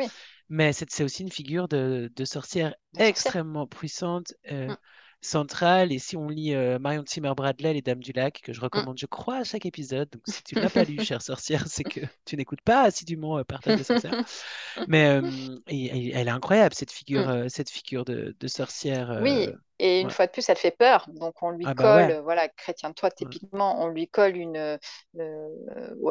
Mais c'est aussi une figure de, de sorcière extrêmement puissante. Euh, mm centrale. Et si on lit euh, Marion Zimmer Bradley, Les Dames du Lac, que je mmh. recommande, je crois, à chaque épisode. Donc si tu ne l'as pas lu, chère sorcière, c'est que tu n'écoutes pas assidûment euh, Partage des sorcières. Mais euh, et, elle est incroyable, cette figure, mmh. cette figure de, de sorcière. Oui, et une fois de plus, elle fait peur. Donc, on lui ah bah colle, voilà, chrétien, toi, typiquement, on lui colle une, euh,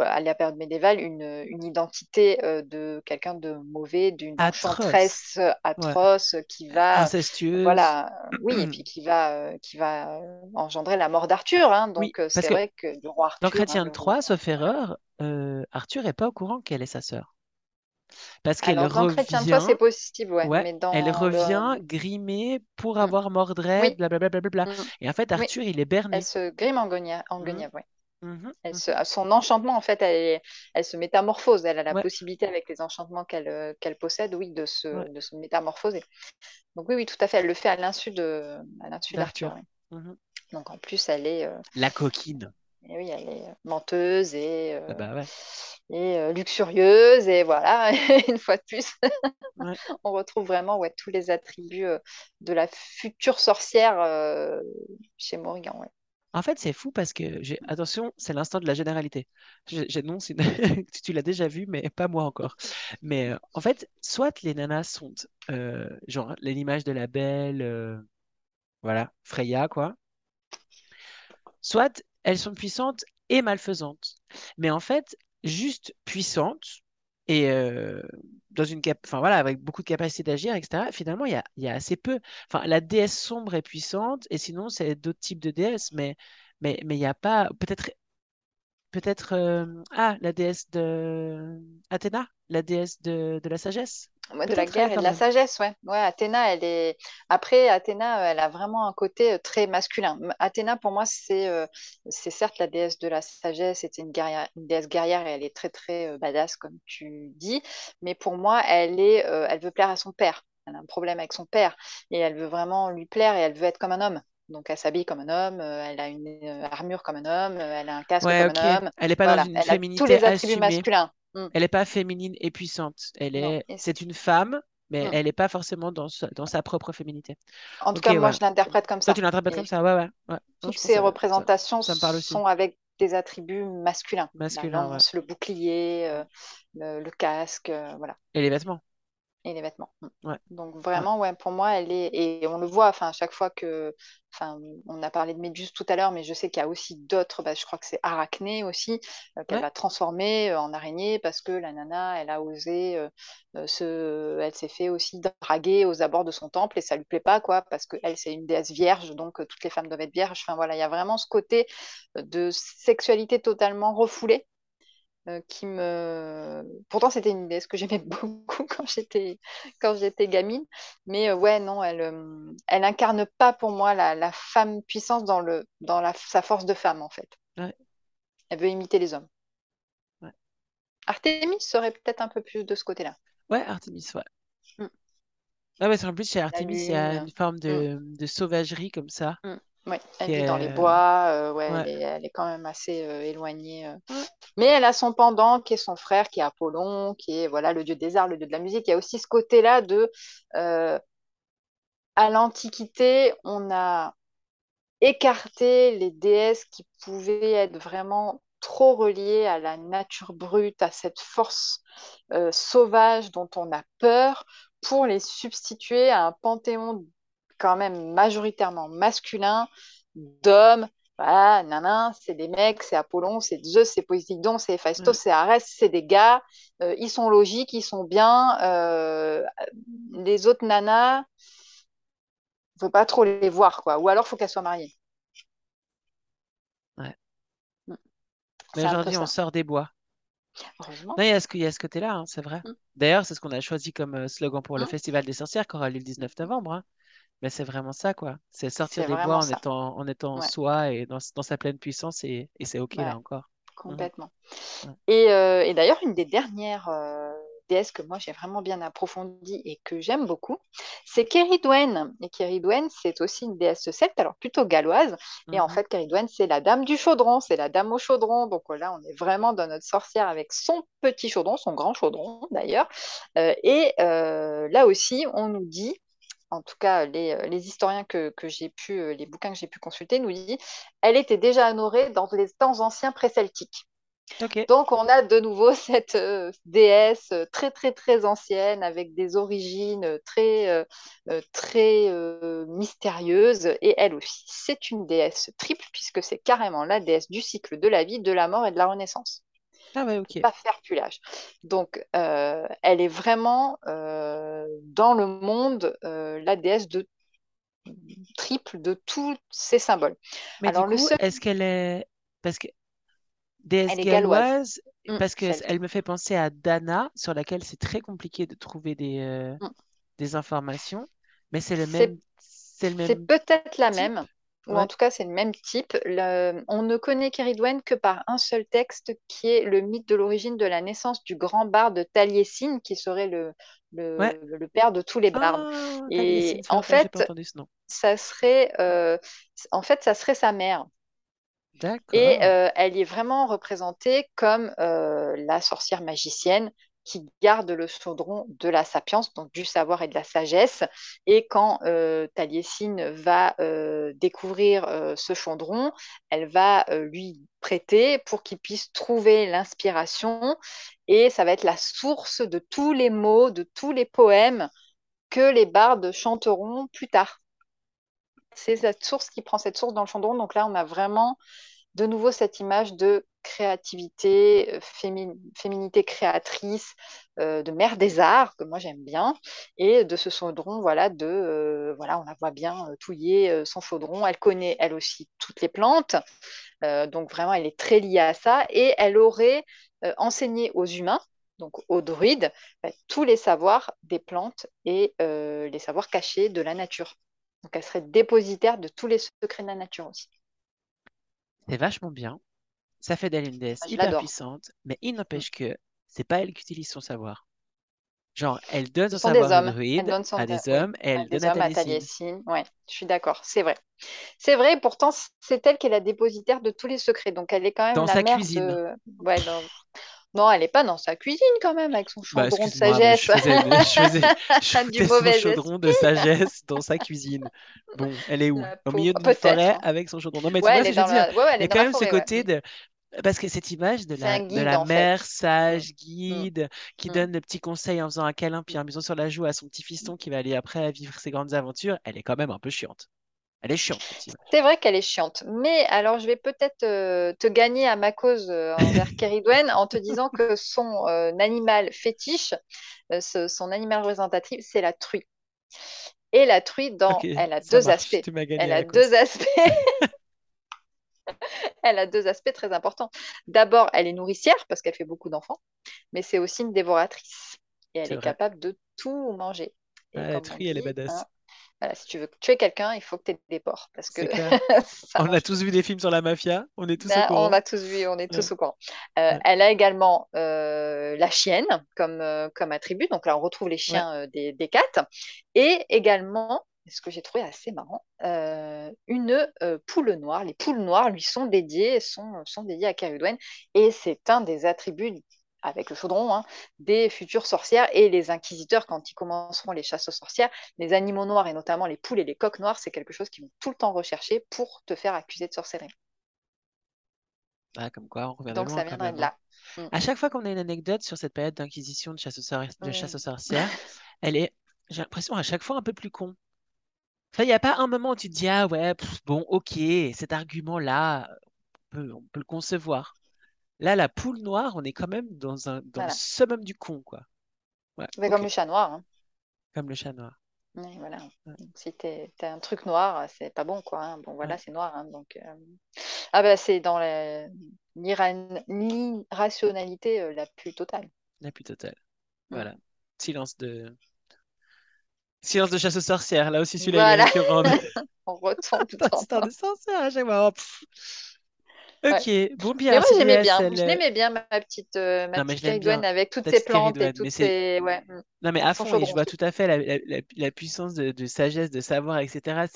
à la période médiévale, une, une identité euh, de quelqu'un de mauvais, d'une enchanteresse euh, atroce qui va. Incestueuse. Voilà, oui, et puis qui va, qui va engendrer la mort d'Arthur. Hein, donc, c'est vrai que le roi Arthur. Dans Chrétien de Troyes, sauf erreur, Arthur n'est pas au courant qu'elle est sa sœur. Parce qu'elle revient. c'est possible, ouais. elle revient grimée pour mmh. avoir Mordred, blablabla. Mmh. Et en fait, Arthur, il est berné. Elle se grime en Guenièvre, en mmh. Elle Son enchantement, en fait, elle, elle se métamorphose. Elle a la possibilité, avec les enchantements qu'elle euh, possède, oui, de se, de se métamorphoser. Donc oui, oui, tout à fait. Elle le fait à l'insu d'Arthur. Donc en plus, elle est. Euh, la coquine. Et oui, elle est menteuse et, ah bah et luxurieuse. Et voilà, une fois de plus, on retrouve vraiment ouais, tous les attributs de la future sorcière chez Morrigan. Ouais. En fait, c'est fou parce que, j'ai... attention, c'est l'instant de la généralité. J'annonce, une... tu tu l'as déjà vu, mais pas moi encore. Mais euh, en fait, soit les nanas sont, euh, genre, l'image de la belle, euh, voilà, Freya, quoi. Soit elles sont puissantes et malfaisantes. Mais en fait, juste puissantes et euh, dans une cap... voilà, avec beaucoup de capacité d'agir, etc. Finalement, il y a, il y a assez peu. Enfin, la déesse sombre est puissante et sinon, c'est d'autres types de déesses. Mais mais mais il n'y a pas. Peut-être peut-être euh, ah la déesse de Athéna, la déesse de, de la sagesse. De la guerre et de la sagesse, ouais. Ouais, Athéna, elle est. Après, Athéna, euh, elle a vraiment un côté euh, très masculin. Athéna, pour moi, c'est euh, c'est certes la déesse de la sagesse, c'était une guerrière, une déesse guerrière et elle est très, très badass, comme tu dis. Mais pour moi, elle est, euh, elle veut plaire à son père. Elle a un problème avec son père et elle veut vraiment lui plaire et elle veut être comme un homme. Donc, elle s'habille comme un homme, elle a une armure comme un homme, elle a un casque Ouais, comme un homme. Elle n'est pas dans Voilà, une elle a tous féminité les attributs assumée. masculins. Mm. Elle n'est pas féminine et puissante. Elle est, c'est une femme, mais mm. elle n'est pas forcément dans sa, dans sa propre féminité. En tout cas, moi, ouais. je l'interprète comme Toi, ça. tu l'interprètes comme ça, ouais, ouais, toutes ces ça, représentations ça sont avec des attributs masculins. La Masculin, ouais. le bouclier, euh, le, le casque, euh, voilà, Et les vêtements. Et les vêtements. Mm. Ouais, Donc vraiment, ouais, pour moi, elle est, et on le voit, enfin, à chaque fois que, enfin, on a parlé de Méduse tout à l'heure, mais je sais qu'il y a aussi d'autres, bah, je crois que c'est Arachné aussi, euh, qu'elle ouais, va transformer euh, en araignée parce que la nana, elle a osé, euh, se, elle s'est fait aussi draguer aux abords de son temple et ça lui plaît pas, quoi, parce que elle, c'est une déesse vierge, donc euh, toutes les femmes doivent être vierges. Enfin voilà, il y a vraiment ce côté de sexualité totalement refoulée euh, qui me. Pourtant, c'était une déesse que j'aimais beaucoup quand j'étais quand j'étais gamine. Mais euh, ouais, non, elle, euh, elle incarne pas pour moi la, la femme puissance dans le dans la, sa force de femme en fait. ouais, Elle veut imiter les hommes. ouais. Artémis serait peut-être un peu plus de ce côté-là. Ouais, Artemis, ouais. Mm. Ah, parce qu'en plus, chez Artemis, il y a une forme Mm, de, de sauvagerie comme ça, mm. Ouais, qui elle vit dans les est... bois. euh, ouais, elle est, elle est quand même assez euh, éloignée. euh. ouais, Mais elle a son pendant qui est son frère, qui est Apollon, qui est voilà le dieu des arts, le dieu de la musique. Il y a aussi ce côté-là de euh, à l'Antiquité, on a écarté les déesses qui pouvaient être vraiment trop reliées à la nature brute, à cette force euh, sauvage dont on a peur, pour les substituer à un panthéon quand même majoritairement masculin d'hommes. Voilà, nanan, c'est des mecs, c'est Apollon, c'est Zeus, c'est Poséidon, c'est Héphaïstos, ouais, c'est Arès, c'est des gars. euh, ils sont logiques, ils sont bien. euh, les autres nanas, faut pas trop les voir, quoi. Ou alors, faut qu'elles soient mariées. ouais. Mm. Mais aujourd'hui, on sort des bois. Non, il y a ce, il y a ce côté-là, hein, c'est vrai. Mm. D'ailleurs, c'est ce qu'on a choisi comme euh, slogan pour le Mm. Festival des sorcières qui aura lieu le 19 novembre. hein. Mais c'est vraiment ça, quoi. C'est sortir des bois en ça. étant, en étant Ouais, soi et dans, dans sa pleine puissance, et, et c'est OK ouais, là encore. Mhm. complètement. Et, euh, et d'ailleurs, une des dernières euh, déesses que moi j'ai vraiment bien approfondie et que j'aime beaucoup, c'est Kéridwen. Et Kéridwen, c'est aussi une déesse celte, alors plutôt galloise. Et en Mhm. fait, Kéridwen, c'est la dame du chaudron, c'est la dame au chaudron. Donc là, on est vraiment dans notre sorcière avec son petit chaudron, son grand chaudron d'ailleurs. Euh, et euh, là aussi, on nous dit, en tout cas les, euh, les historiens que, que j'ai pu, euh, les bouquins que j'ai pu consulter, nous disent, elle était déjà honorée dans les temps anciens pré-celtiques. Donc, on a de nouveau cette euh, déesse très, très, très ancienne, avec des origines très, euh, très euh, mystérieuses. Et elle aussi, c'est une déesse triple, puisque c'est carrément la déesse du cycle de la vie, de la mort et de la renaissance. Ah ouais, pas faire. Donc, euh, elle est vraiment euh, dans le monde euh, la déesse de triple de tous ces symboles. Mais du Alors, le coup, seul, est-ce qu'elle est... Parce que déesse elle galloise, Hum, parce que celte. elle me fait penser à Dana, sur laquelle c'est très compliqué de trouver des, Hum. des informations, mais c'est le même, c'est peut-être la type. même, ou en tout cas c'est le même type. Le- on ne connaît Kéridwen que par un seul texte qui est le mythe de l'origine de la naissance du grand barde Taliesin, qui serait le, Ouais. le, père de tous les bardes. Ah, Et Taliesin, en fait, ça serait, euh, en fait, ça serait sa mère. Et euh, elle est vraiment représentée comme euh, la sorcière magicienne qui garde le chaudron de la sapience, donc du savoir et de la sagesse. Et quand euh, va euh, découvrir euh, ce chaudron, elle va lui prêter pour qu'il puisse trouver l'inspiration. Et ça va être la source de tous les mots, de tous les poèmes que les bardes chanteront plus tard. C'est cette source qui prend cette source dans le chaudron. Donc là, on a vraiment de nouveau cette image de créativité, euh, féminité créatrice, euh, de mère des arts, que moi j'aime bien, et de ce chaudron, voilà, de, euh, voilà, on la voit bien touiller son chaudron. Elle connaît, elle aussi, toutes les plantes, donc vraiment, elle est très liée à ça, et elle aurait enseigné aux humains, donc aux druides, bah, tous les savoirs des plantes et les savoirs cachés de la nature. Donc elle serait dépositaire de tous les secrets de la nature aussi. C'est vachement bien. Ça fait d'elle une déesse ah, hyper puissante, mais il n'empêche que c'est pas elle qui utilise son savoir. Genre, elle donne son savoir à des hommes, et elle donne à Taliesin. Ouais, je suis d'accord, c'est vrai. C'est vrai, pourtant, c'est elle qui est la dépositaire de tous les secrets. Donc, elle est quand même dans la sa mère cuisine. De... Ouais, Non, elle n'est pas dans sa cuisine quand même, avec son bah, chaudron de sagesse. Je faisais, je du son chaudron de sagesse dans sa cuisine. Bon, elle est où? Au milieu de forêt hein. avec son chaudron? Non, mais tu vois ce que je veux dire Il y a quand même ce côté de parce que cette image de la, de la mère sage, mmh. guide, qui mmh. donne le petit conseil en faisant un câlin puis un bison sur la joue à son petit fiston qui va aller après vivre ses grandes aventures, elle est quand même un peu chiante. Elle est chiante. C'est vrai qu'elle est chiante. Mais alors, je vais peut-être euh, te gagner à ma cause euh, envers Keridwen en te disant que son euh, animal fétiche, son animal représentatif, c'est la truie. Et la truie, dans... elle a deux aspects. Elle a deux aspects. elle a deux aspects très importants. D'abord, elle est nourricière parce qu'elle fait beaucoup d'enfants, mais c'est aussi une dévoratrice. Et elle est, capable de tout manger. la truie, elle est badass. Hein, voilà, si tu veux tuer quelqu'un, il faut que tu aies des porcs. Parce que on a tous vu des films sur la mafia, on est tous au ben, courant. On a tous vu, on est tous au courant. Euh, elle a également euh, la chienne comme, euh, comme attribut. Donc là, on retrouve les chiens des, des cats. Et également, ce que j'ai trouvé assez marrant, une poule noire. Les poules noires lui sont dédiées, sont, sont dédiées à Kerudwen. Et c'est un des attributs avec le chaudron, hein, des futures sorcières et les inquisiteurs quand ils commenceront les chasses aux sorcières. Les animaux noirs et notamment les poules et les coqs noirs, c'est quelque chose qu'ils vont tout le temps rechercher pour te faire accuser de sorcellerie. Ah, comme quoi, on revient Donc ça viendrait de là. Hein. Mm. À chaque fois qu'on a une anecdote sur cette période d'inquisition de chasse aux, de chasse aux sorcières, elle est, j'ai l'impression, à chaque fois un peu plus con. Il n'y a pas un moment où tu te dis, ah ouais, bon, ok, cet argument-là, on peut le concevoir. Là, la poule noire, on est quand même dans, un, dans le summum du con, quoi. Mais comme le chat noir. Hein. Comme le chat noir. Oui, voilà. Si tu as un truc noir, c'est pas bon, quoi. Hein. Bon, voilà, c'est noir. Hein, donc, euh, ah ben, c'est dans l'irrationalité euh, la plus totale. La plus totale. Mm. Voilà. Silence de. Silence de chasse aux sorcières. Là aussi, celui-là, voilà. On retombe tout le temps. de sorcières Ok, bon bien. Mais moi j'aimais bien, je l'aimais bien ma petite, euh, ma petite avec toutes ses plantes et toutes ses. Ouais. Mm. Non mais à fond, je vois tout à fait la, la, puissance de, de, sagesse, de savoir, etc.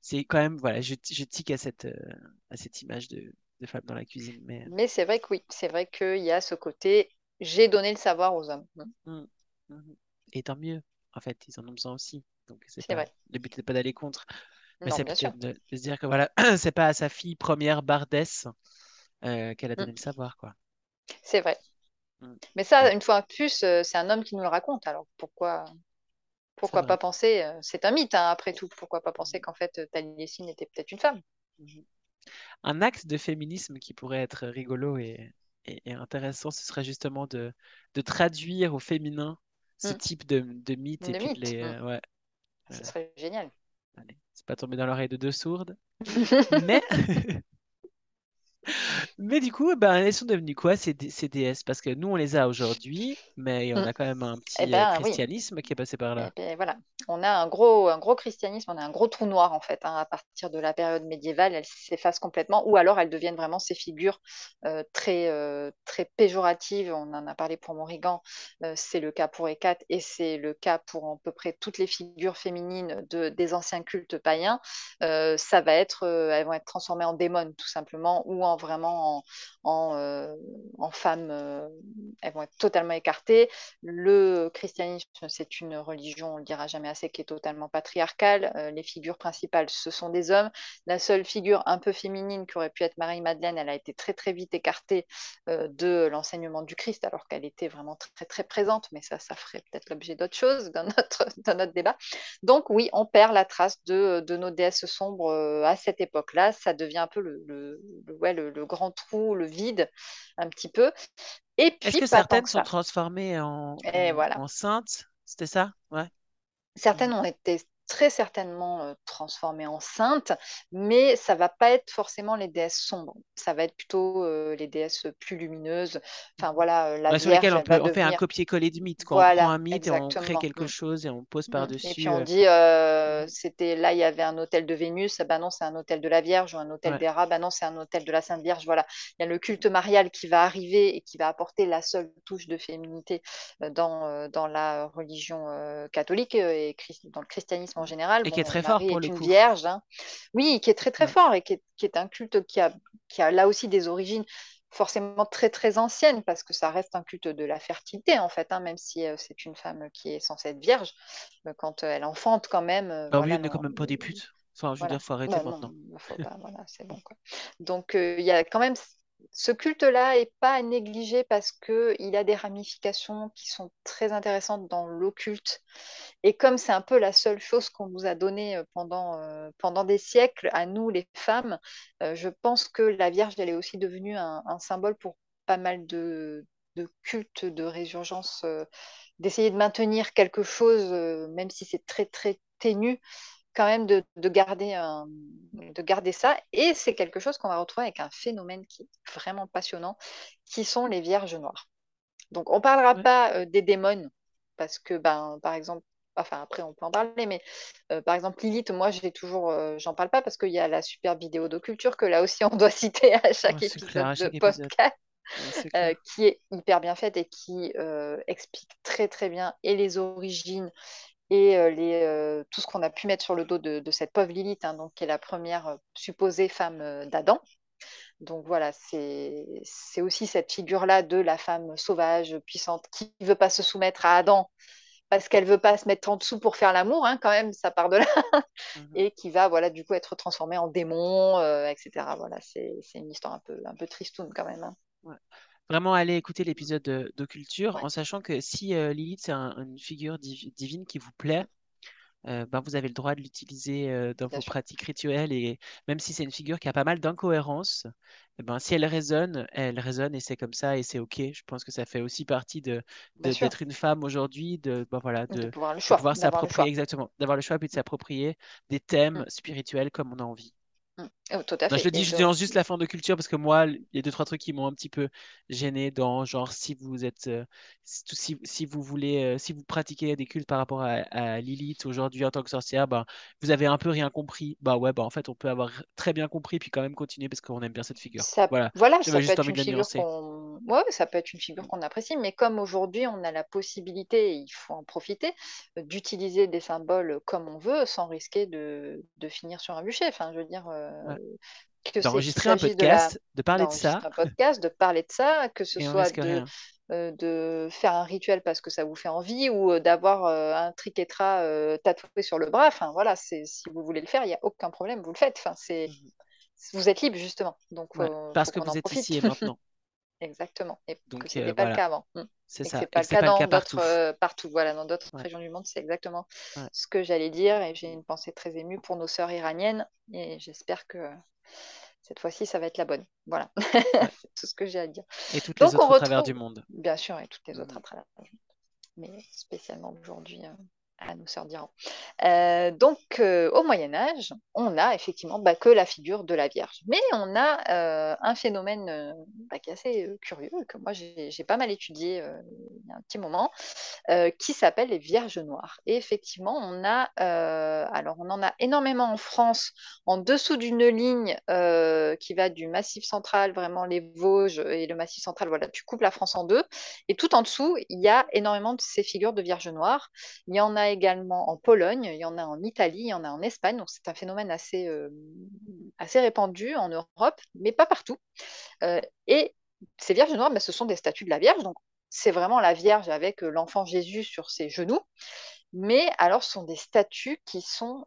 C'est, quand même, voilà, je, je tique à cette, euh, à cette image de, de femme dans la cuisine. Mais, euh. mais c'est vrai que oui, c'est vrai qu'il y a ce côté, j'ai donné le savoir aux hommes. Mm. Mmh, mmh. Et tant mieux, en fait, ils en ont besoin aussi. Donc c'est vrai. Le but n'est pas d'aller contre. Mais c'est peut-être de, se dire que voilà, c'est pas à sa fille première bardesse euh, qu'elle a mm. donné le savoir, quoi. C'est vrai. Mm. Mais ça, une fois de plus, euh, c'est un homme qui nous le raconte. Alors pourquoi, pourquoi pas penser euh, C'est un mythe, hein, après tout. Pourquoi pas penser mm. qu'en fait, Taliesin était peut-être une femme. Un axe de féminisme qui pourrait être rigolo et, et, intéressant, ce serait justement de, de, traduire au féminin ce type de, de mythe. et mythe. Les, ouais. Ce serait génial. C'est pas tombé dans l'oreille de deux sourdes. mais... mais du coup, ben, elles sont devenues quoi ces, ces déesses? Parce que nous, on les a aujourd'hui, mais on mm. a quand même un petit eh ben, euh, christianisme qui est passé par là. Eh ben, voilà. on a un gros, un gros christianisme, on a un gros trou noir en fait hein, à partir de la période médiévale. Elles s'effacent complètement, ou alors elles deviennent vraiment ces figures euh, très, euh, très péjoratives. On en a parlé pour Morrigan, euh, c'est le cas pour Hécate et c'est le cas pour à peu près toutes les figures féminines de, des anciens cultes païens. ça va être, elles vont être transformées en démons tout simplement, ou en vraiment en, en femmes. elles vont être totalement écartées. Le christianisme, c'est une religion, on le dira jamais assez, qui est totalement patriarcale. Euh, les figures principales, ce sont des hommes. La seule figure un peu féminine qui aurait pu être Marie-Madeleine, elle a été très très vite écartée euh, de l'enseignement du Christ, alors qu'elle était vraiment très très présente, mais ça, ça ferait peut-être l'objet d'autre chose dans notre, dans notre débat. Donc oui, on perd la trace de, de nos déesses sombres euh, à cette époque-là. Ça devient un peu le, ouais, le, grand trou, le vide, un petit peu. Est-ce que certaines sont transformées en, en saintes C'était ça? Ouais. Certaines ont été très certainement euh, transformées en saintes, mais ça va pas être forcément les déesses sombres. Ça va être plutôt euh, les déesses plus lumineuses. Enfin voilà, euh, la Vierge, sur lesquelles on, peut, on fait un copier-coller de mythe. Quoi. on prend un mythe et on crée quelque mm. chose et on pose mm. par-dessus. Et puis on dit, c'était là, il y avait un hôtel de Vénus, ah bah non, c'est un hôtel de la Vierge, ou un hôtel d'Héra, bah non, c'est un hôtel de la Sainte Vierge. Voilà, il y a le culte marial qui va arriver et qui va apporter la seule touche de féminité dans, dans la religion catholique et dans le christianisme en général. Et qui est très fort pour le une Vierge, hein. oui, qui est très très fort et qui est, un culte qui a, qui a là aussi des origines forcément très très anciennes parce que ça reste un culte de la fertilité en fait, hein, même si euh, c'est une femme qui est censée être vierge, euh, quand elle enfante quand même. Euh, bah, voilà, oui, n'est quand même pas des putes. Enfin, je veux dire, faut arrêter maintenant. voilà, c'est bon. Quoi. Donc, il y a quand même ce culte-là n'est pas à négliger parce qu'il a des ramifications qui sont très intéressantes dans l'occulte. Et comme c'est un peu la seule chose qu'on nous a donnée euh, pendant, euh, pendant des siècles, à nous les femmes, euh, je pense que la Vierge, elle est aussi devenue un, symbole pour pas mal de, cultes, de résurgence, d'essayer de maintenir quelque chose, même si c'est très très ténu, quand même de, garder, de garder ça. Et c'est quelque chose qu'on va retrouver avec un phénomène qui est vraiment passionnant, qui sont les vierges noires. Donc, on ne parlera pas euh, des démons, parce que, ben, par exemple, enfin après on peut en parler, mais euh, par exemple Lilith, moi j'ai toujours, euh, j'en parle pas parce qu'il y a la super vidéo de culture que là aussi on doit citer à chaque épisode de podcast. qui est hyper bien faite et qui explique très très bien et les origines et euh, les, euh, tout ce qu'on a pu mettre sur le dos de, cette pauvre Lilith, hein, donc, qui est la première euh, supposée femme d'Adam. Donc voilà, c'est aussi cette figure-là de la femme sauvage, puissante, qui ne veut pas se soumettre à Adam parce qu'elle ne veut pas se mettre en dessous pour faire l'amour, hein, quand même, ça part de là, mmh et qui va voilà, du coup être transformée en démon, etc. Voilà, c'est une histoire un peu, un peu tristoune quand même. Hein vraiment aller écouter l'épisode d'Occulture en sachant que si euh, Lilith, c'est une figure divine qui vous plaît, euh, ben, vous avez le droit de l'utiliser euh, dans vos pratiques rituelles. Et même si c'est une figure qui a pas mal d'incohérences, eh ben, si elle résonne, elle résonne et c'est comme ça et c'est OK. Je pense que ça fait aussi partie de, d'être une femme aujourd'hui, de, ben, voilà, de, pouvoir s'approprier, exactement, d'avoir le choix puis de s'approprier des thèmes mmh. spirituels comme on a envie. Mmh. Oh, tout à fait. je le dis, je dénonce juste la forme de culture parce que moi, il y a deux, trois trucs qui m'ont un petit peu gêné dans genre si vous êtes, euh, si, si, vous voulez, euh, si vous pratiquez des cultes par rapport à, Lilith aujourd'hui en tant que sorcière, ben, vous avez un peu rien compris. Bah ouais, bah en fait, on peut avoir très bien compris puis quand même continuer parce qu'on aime bien cette figure. Ça, voilà, voilà ça, peut être une figure qu'on... Ouais, ça peut être une figure qu'on apprécie, mais comme aujourd'hui, on a la possibilité, et il faut en profiter, euh, d'utiliser des symboles comme on veut sans risquer de, de finir sur un bûcher. Enfin, je veux dire. D'enregistrer un podcast, de, parler de ça. Un podcast, de parler de ça, que ce soit de, euh, de, faire un rituel parce que ça vous fait envie ou euh, d'avoir euh, un triquetra tatoué sur le bras. Enfin voilà, si vous voulez le faire, il n'y a aucun problème, vous le faites. Enfin, c'est, mmh vous êtes libre justement. Donc, parce que vous êtes ici et maintenant. Exactement. Et Donc, ce n'était pas le cas avant. Mmh. C'est ça. C'est pas, le cas dans d'autres partout. Voilà, dans d'autres régions du monde, c'est exactement ce que j'allais dire. Et j'ai une pensée très émue pour nos sœurs iraniennes. Et j'espère que cette fois-ci, ça va être la bonne. Voilà, c'est tout ce que j'ai à dire. Et toutes les autres à travers du monde. Bien sûr, et toutes les autres à travers du monde. Mais spécialement aujourd'hui, euh, Ah, nos sœurs diront. Euh, donc, euh, au Moyen Âge, on a effectivement bah, que la figure de la Vierge. Mais on a euh, un phénomène bah, qui est assez curieux, que moi j'ai pas mal étudié il y a un petit moment, qui s'appelle les Vierges noires. Et effectivement, on a, alors on en a énormément en France, en dessous d'une ligne qui va du Massif central, vraiment les Vosges et le Massif central, voilà, tu coupes la France en deux. Et tout en dessous, il y a énormément de ces figures de Vierges noires. Il y en a également en Pologne, il y en a en Italie, il y en a en Espagne. Donc c'est un phénomène assez, euh, assez répandu en Europe, mais pas partout. Euh, et ces Vierges noires, ben, ce sont des statues de la Vierge. Donc c'est vraiment la Vierge avec euh, l'enfant Jésus sur ses genoux. Mais alors, ce sont des statues qui sont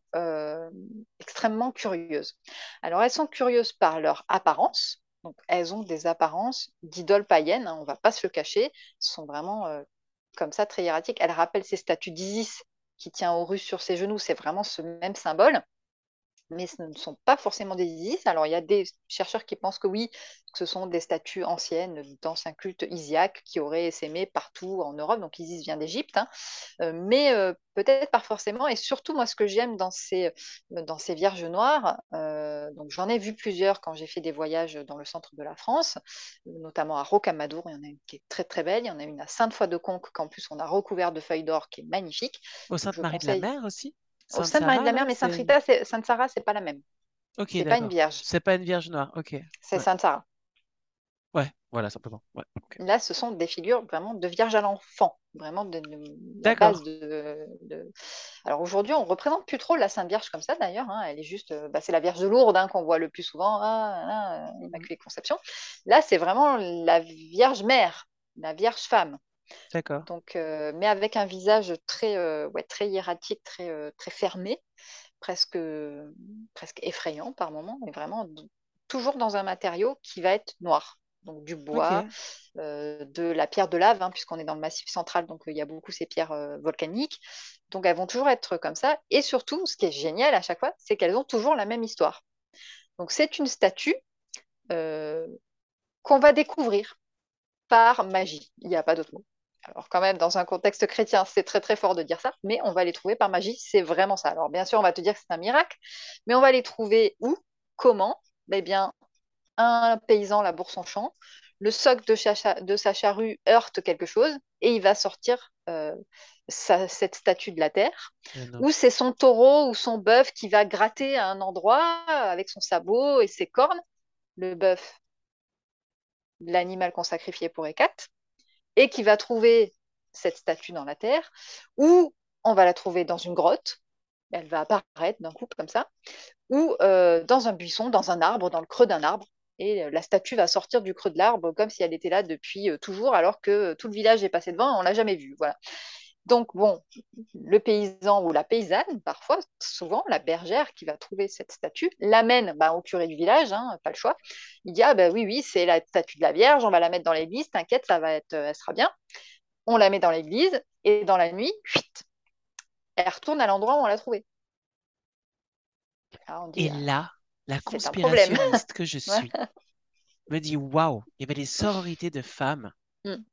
extrêmement curieuses. Alors, elles sont curieuses par leur apparence. Donc, elles ont des apparences d'idoles païennes, hein, on ne va pas se le cacher. Elles sont vraiment comme ça, très hiératiques. Elles rappellent ces statues d'Isis qui tient Horus sur ses genoux. C'est vraiment ce même symbole mais ce ne sont pas forcément des Isis. Alors, il y a des chercheurs qui pensent que oui, que ce sont des statues anciennes d'anciens cultes isiaques qui auraient essaimé partout en Europe. Donc, Isis vient d'Égypte, hein. Euh, mais euh, peut-être pas forcément. Et surtout, moi, ce que j'aime dans ces, dans ces Vierges noires, euh, donc j'en ai vu plusieurs quand j'ai fait des voyages dans le centre de la France, notamment à Rocamadour. Il y en a une qui est très très belle. Il y en a une à Sainte-Foy-de-Conques qu'en plus on a recouvert de feuilles d'or qui est magnifique. Au Donc, je Sainte-Marie de la conseille Mer aussi? au Sainte-Marie de la Mer, mais c'est... Sainte-Rita, c'est- Sainte-Sarah, c'est pas la même. Ok, C'est pas une vierge, C'est pas une Vierge noire. Ok. c'est Ouais. Sainte-Sarah. Ouais, voilà, simplement. Ouais. Là, ce sont des figures vraiment de vierge à l'enfant, vraiment de, de- la D'accord. base de, de- Alors aujourd'hui, on représente plus trop la Sainte Vierge comme ça d'ailleurs. hein. Elle est juste, euh, bah, c'est la Vierge de Lourdes hein, qu'on voit le plus souvent, ah, ah, ah, Mhm. Immaculée Conception. Là, c'est vraiment la Vierge mère, la Vierge femme. D'accord. Donc, euh, mais avec un visage très, euh, ouais, très hiératique, très, euh, très fermé, presque, presque effrayant par moments, mais vraiment toujours dans un matériau qui va être noir. Donc du bois, de la pierre de lave, hein, puisqu'on est dans le massif central, donc il y a beaucoup ces pierres volcaniques. Donc elles vont toujours être comme ça. Et surtout, ce qui est génial à chaque fois, c'est qu'elles ont toujours la même histoire. Donc c'est une statue qu'on va découvrir par magie. Il n'y a pas d'autre mot. Alors quand même, dans un contexte chrétien, c'est très très fort de dire ça, mais on va les trouver par magie, c'est vraiment ça. Alors bien sûr, on va te dire que c'est un miracle, mais on va les trouver où Comment? Eh bien, un paysan laboure son champ, le soc de, sa charrue heurte quelque chose, et il va sortir euh, sa- cette statue de la terre. Non. Ou c'est son taureau ou son bœuf qui va gratter à un endroit avec son sabot et ses cornes. Le bœuf, l'animal qu'on sacrifiait pour Hécate et qui va trouver cette statue dans la terre, ou on va la trouver dans une grotte, elle va apparaître d'un coup comme ça, ou euh, dans un buisson, dans un arbre, dans le creux d'un arbre, et euh, la statue va sortir du creux de l'arbre comme si elle était là depuis euh, toujours, alors que tout le village est passé devant on l'a jamais vue. Voilà. Donc, bon, le paysan ou la paysanne, parfois, souvent, la bergère qui va trouver cette statue, l'amène bah, au curé du village, hein, pas le choix. Il dit, ah bah oui, oui, c'est la statue de la Vierge, on va la mettre dans l'église, t'inquiète, ça va être, elle sera bien. On la met dans l'église, et dans la nuit, fuite, elle retourne à l'endroit où on l'a trouvée. On dit, Et ah, là, la conspirationniste que je suis me dit waouh, il y avait des sororités de femmes Mm.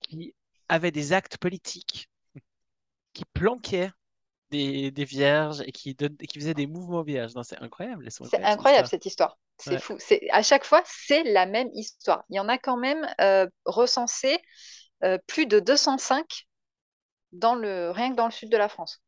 qui avaient des actes politiques, qui planquaient des, des vierges et qui, don- et qui faisaient des mouvements vierges. Non, c'est incroyable, C'est incroyable cette histoire. C'est Ouais. fou. C'est à chaque fois, c'est la même histoire. Il y en a quand même euh, recensé euh, plus de 205 dans le rien que dans le sud de la France.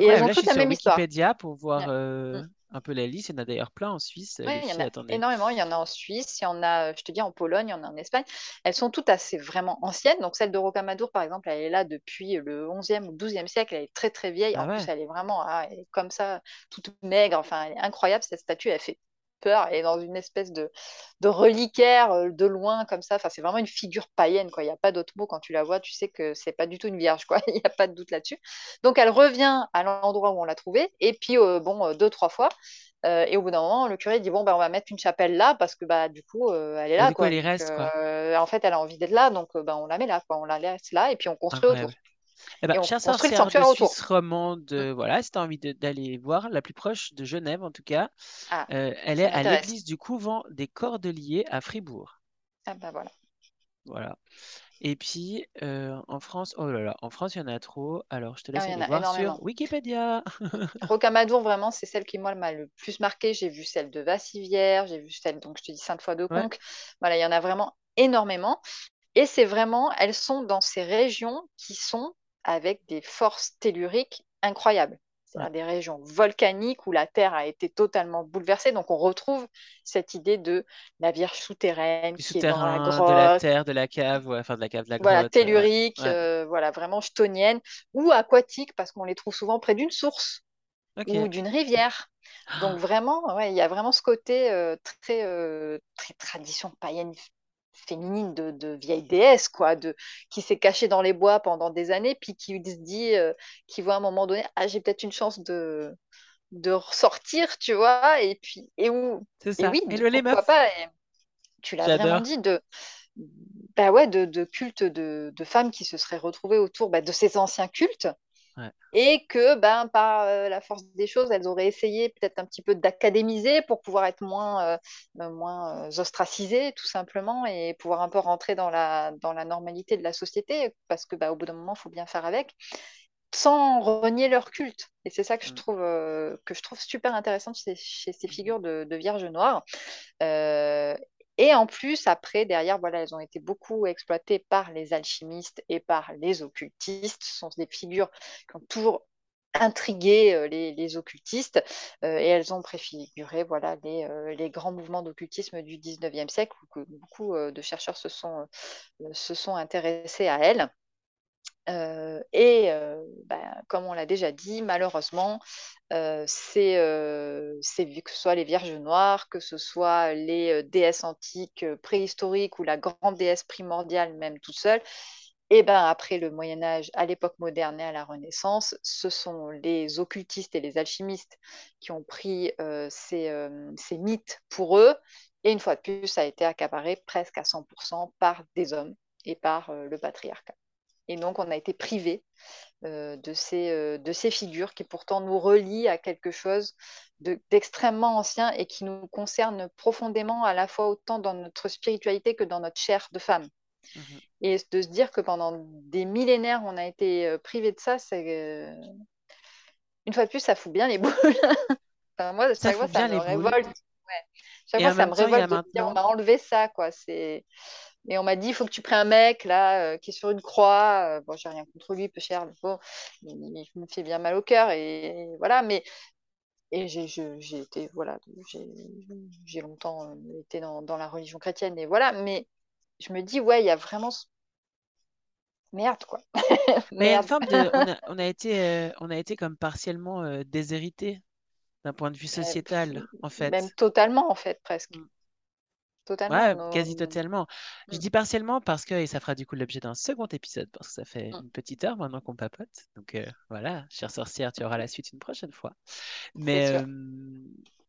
Et elles Incroyable. ont Là, je toutes suis la sur même histoire. Wikipédia pour voir Ouais. euh. Un peu la liste. Il y en a d'ailleurs plein en Suisse, euh, Ouais, il y en a Attendez. énormément. Il y en a en Suisse, il y en a, euh, je te dis, en Pologne, il y en a en Espagne. Elles sont toutes assez vraiment anciennes. Donc celle de Rocamadour, par exemple, elle est là depuis le 11e ou 12e siècle. Elle est très très vieille. Ah En plus, elle est vraiment ah, elle est comme ça, toute maigre. Enfin, elle est incroyable cette statue. Elle fait peur. Elle est dans une espèce de, de reliquaire euh, de loin comme ça. Enfin, c'est vraiment une figure païenne, quoi. Il n'y a pas d'autre mot. Quand tu la vois, tu sais que c'est pas du tout une vierge, quoi. Il n'y a pas de doute là-dessus. Donc elle revient à l'endroit où on l'a trouvée. Et puis, euh, bon, euh, deux, trois fois. Euh, et au bout d'un moment, le curé dit bon bah on va mettre une chapelle là parce que bah du coup euh, elle est Bah, là du coup, quoi. elle y Donc reste, quoi. euh, en fait elle a envie d'être là donc bah, on la met là quoi. On la laisse là et puis on construit autour. Eh ben, Et on chers construit le sorcières de sanctuaire autour. Suisse romande, Mm. euh, voilà, si tu as envie de- d'aller voir, la plus proche de Genève en tout cas, Ah euh, elle est à l'église du couvent des Cordeliers à Fribourg. Ah bah voilà. Voilà. Et puis, euh, en France, oh là là, en France, il y en a trop. Alors, je te laisse Ah, aller voir sur. Wikipédia. Rocamadour, vraiment, c'est celle qui, moi, m'a le plus marqué. J'ai vu celle de Vassivière, j'ai vu celle, donc je te dis Ouais, Sainte-Foy-de-Conques. Voilà, il y en a vraiment énormément. Et c'est vraiment, elles sont dans ces régions qui sont avec des forces telluriques incroyables. C'est-à-dire des régions volcaniques où la Terre a été totalement bouleversée. Donc on retrouve cette idée de la Vierge souterraine Du qui est dans la souterrain, de la grotte, terre, de la cave, ouais, enfin de la cave, de la voilà, grotte. euh, tellurique, ouais. euh, voilà, vraiment chthonienne, ou aquatique, parce qu'on les trouve souvent près d'une source ou d'une rivière. Donc Ah, vraiment, ouais, il y a vraiment ce côté euh, très, euh, très tradition païenne féminine de, de vieille déesse, quoi, de, qui s'est cachée dans les bois pendant des années, puis qui se dit, euh, qui voit à un moment donné, ah, j'ai peut-être une chance de, de ressortir, tu vois, et puis, et où, c'est et ça. oui, les pas, et tu l'as vraiment dit, de, bah ouais, de, de cultes de, de femmes qui se seraient retrouvées autour bah, de ces anciens cultes Ouais. et que ben, par euh, la force des choses, elles auraient essayé peut-être un petit peu d'académiser pour pouvoir être moins, euh, euh, moins ostracisées, tout simplement, et pouvoir un peu rentrer dans la, dans la normalité de la société, parce que bah, au bout d'un moment, il faut bien faire avec, sans renier leur culte. Et c'est ça que je Mm, trouve, euh, que je trouve super intéressant chez, chez ces mhm, figures de, de Vierge Noire. Euh, et en plus, après, derrière, voilà, elles ont été beaucoup exploitées par les alchimistes et par les occultistes. Ce sont des figures qui ont toujours intrigué euh, les, occultistes euh, et elles ont préfiguré voilà, les, euh, grands mouvements d'occultisme du 19e siècle où beaucoup de chercheurs se sont, se sont intéressés à elles. Euh, et euh, ben, comme on l'a déjà dit, malheureusement, euh, c'est, que ce soit les Vierges Noires, que ce soit les déesses antiques préhistoriques ou la grande déesse primordiale même toute seule, et ben après le Moyen Âge, à l'époque moderne et à la Renaissance, ce sont les occultistes et les alchimistes qui ont pris ces, mythes pour eux. Et une fois de plus, ça a été accaparé presque à 100% par des hommes et par le patriarcat. Et donc, on a été privé euh, de, ces, euh, de ces figures qui pourtant nous relient à quelque chose de- d'extrêmement ancien et qui nous concerne profondément à la fois autant dans notre spiritualité que dans notre chair de femme. mhm. Et de se dire que pendant des millénaires, on a été euh, privé de ça, c'est une fois de plus, ça fout bien les boules. Enfin, moi, Ça chaque fois, ça me révolte. Ouais. Chaque fois, ça me révolte de dire, on m'a enlevé ça, quoi. C'est et on m'a dit, il faut que tu prennes un mec là euh, qui est sur une croix. Euh, bon, j'ai rien contre lui, peu cher, le pauvre. Il, il me fait bien mal au cœur et, et voilà. Mais et j'ai été voilà, j'ai longtemps euh, été dans, dans la religion chrétienne et voilà. Mais je me dis, ouais, il y a vraiment ce- merde quoi, Mais merde. de. On a, on a été, euh, on a été comme partiellement déshérité d'un point de vue pff, sociétal, en même fait. totalement en fait, presque. Mm. Totalement. Ouais, Nos- quasi totalement. Je Mm, dis partiellement parce que, et ça fera du coup l'objet d'un second épisode, parce que ça fait mm, une petite heure maintenant qu'on papote. Donc euh, voilà, chère sorcière, tu auras la suite une prochaine fois. Mais, euh,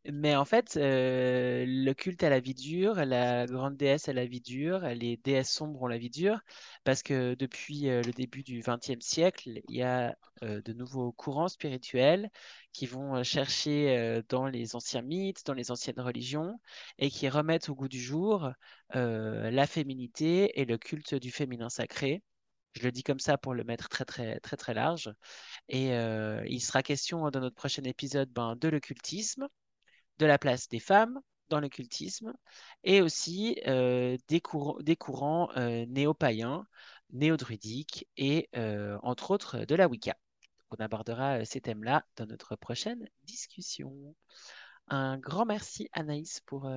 mais en fait, euh, le culte à la vie dure, la grande déesse à la vie dure, les déesses sombres ont la vie dure, parce que depuis euh, le début du XXe siècle, il y a euh, de nouveaux courants spirituels qui vont chercher dans les anciens mythes, dans les anciennes religions, et qui remettent au goût du jour la féminité et le culte du féminin sacré. Je le dis comme ça pour le mettre très très très très large. Et il sera question dans notre prochain épisode ben, de l'occultisme, de la place des femmes dans l'occultisme, et aussi euh, des, courants, des courants euh, néo-païens, néo-druidiques, et euh, entre autres de la Wicca. On abordera ces thèmes-là dans notre prochaine discussion. Un grand merci Anaïs pour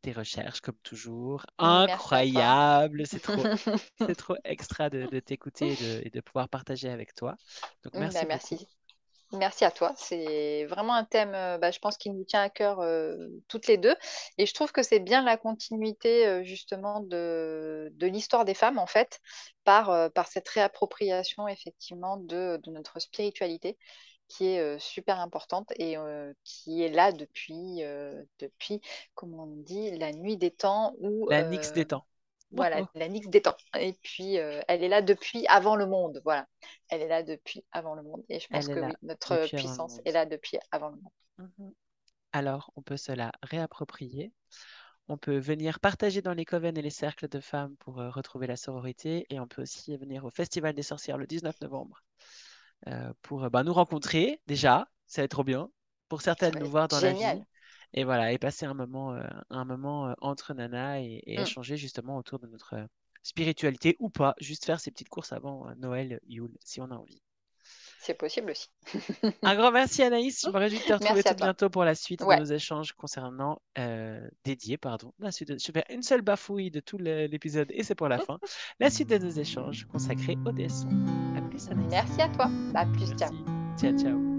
tes recherches, comme toujours. Incroyable, c'est trop, c'est trop extra de, de t'écouter et de, et de pouvoir partager avec toi. Donc merci merci. Merci à toi. C'est vraiment un thème, euh, bah, je pense, qui nous tient à cœur euh, toutes les deux. Et je trouve que c'est bien la continuité, euh, justement, de, de l'histoire des femmes, en fait, par, euh, par cette réappropriation, effectivement, de, de notre spiritualité, qui est super importante et qui est là depuis, depuis, comment on dit, la nuit des temps où La euh, des temps. Voilà, la des temps. Et puis, euh, elle est là depuis avant le monde. Voilà. Elle est là depuis avant le monde. Et je pense que oui, notre puissance est là depuis avant le monde. Mhm. Alors, on peut se la réapproprier On peut venir partager dans les coven et les cercles de femmes pour euh, retrouver la sororité. Et on peut aussi venir au Festival des sorcières le 19 novembre euh, pour bah, nous rencontrer déjà. Ça va être trop bien. Pour certaines, nous voir dans la vie. Et voilà, et passer un moment, euh, un moment entre Nana et, mm. échanger justement autour de notre spiritualité ou pas. Juste faire ces petites courses avant Noël, Yule, si on a envie. C'est possible aussi. un grand merci Anaïs. Je me réjouis de te retrouver tout bientôt pour la suite de nos échanges concernant euh, dédiés, pardon. La suite je fais une seule bafouille de tout l'épisode et c'est pour la fin. La suite de nos échanges consacrés au dessin. À plus Anaïs. Merci à toi. À plus. Ciao. Ciao ciao.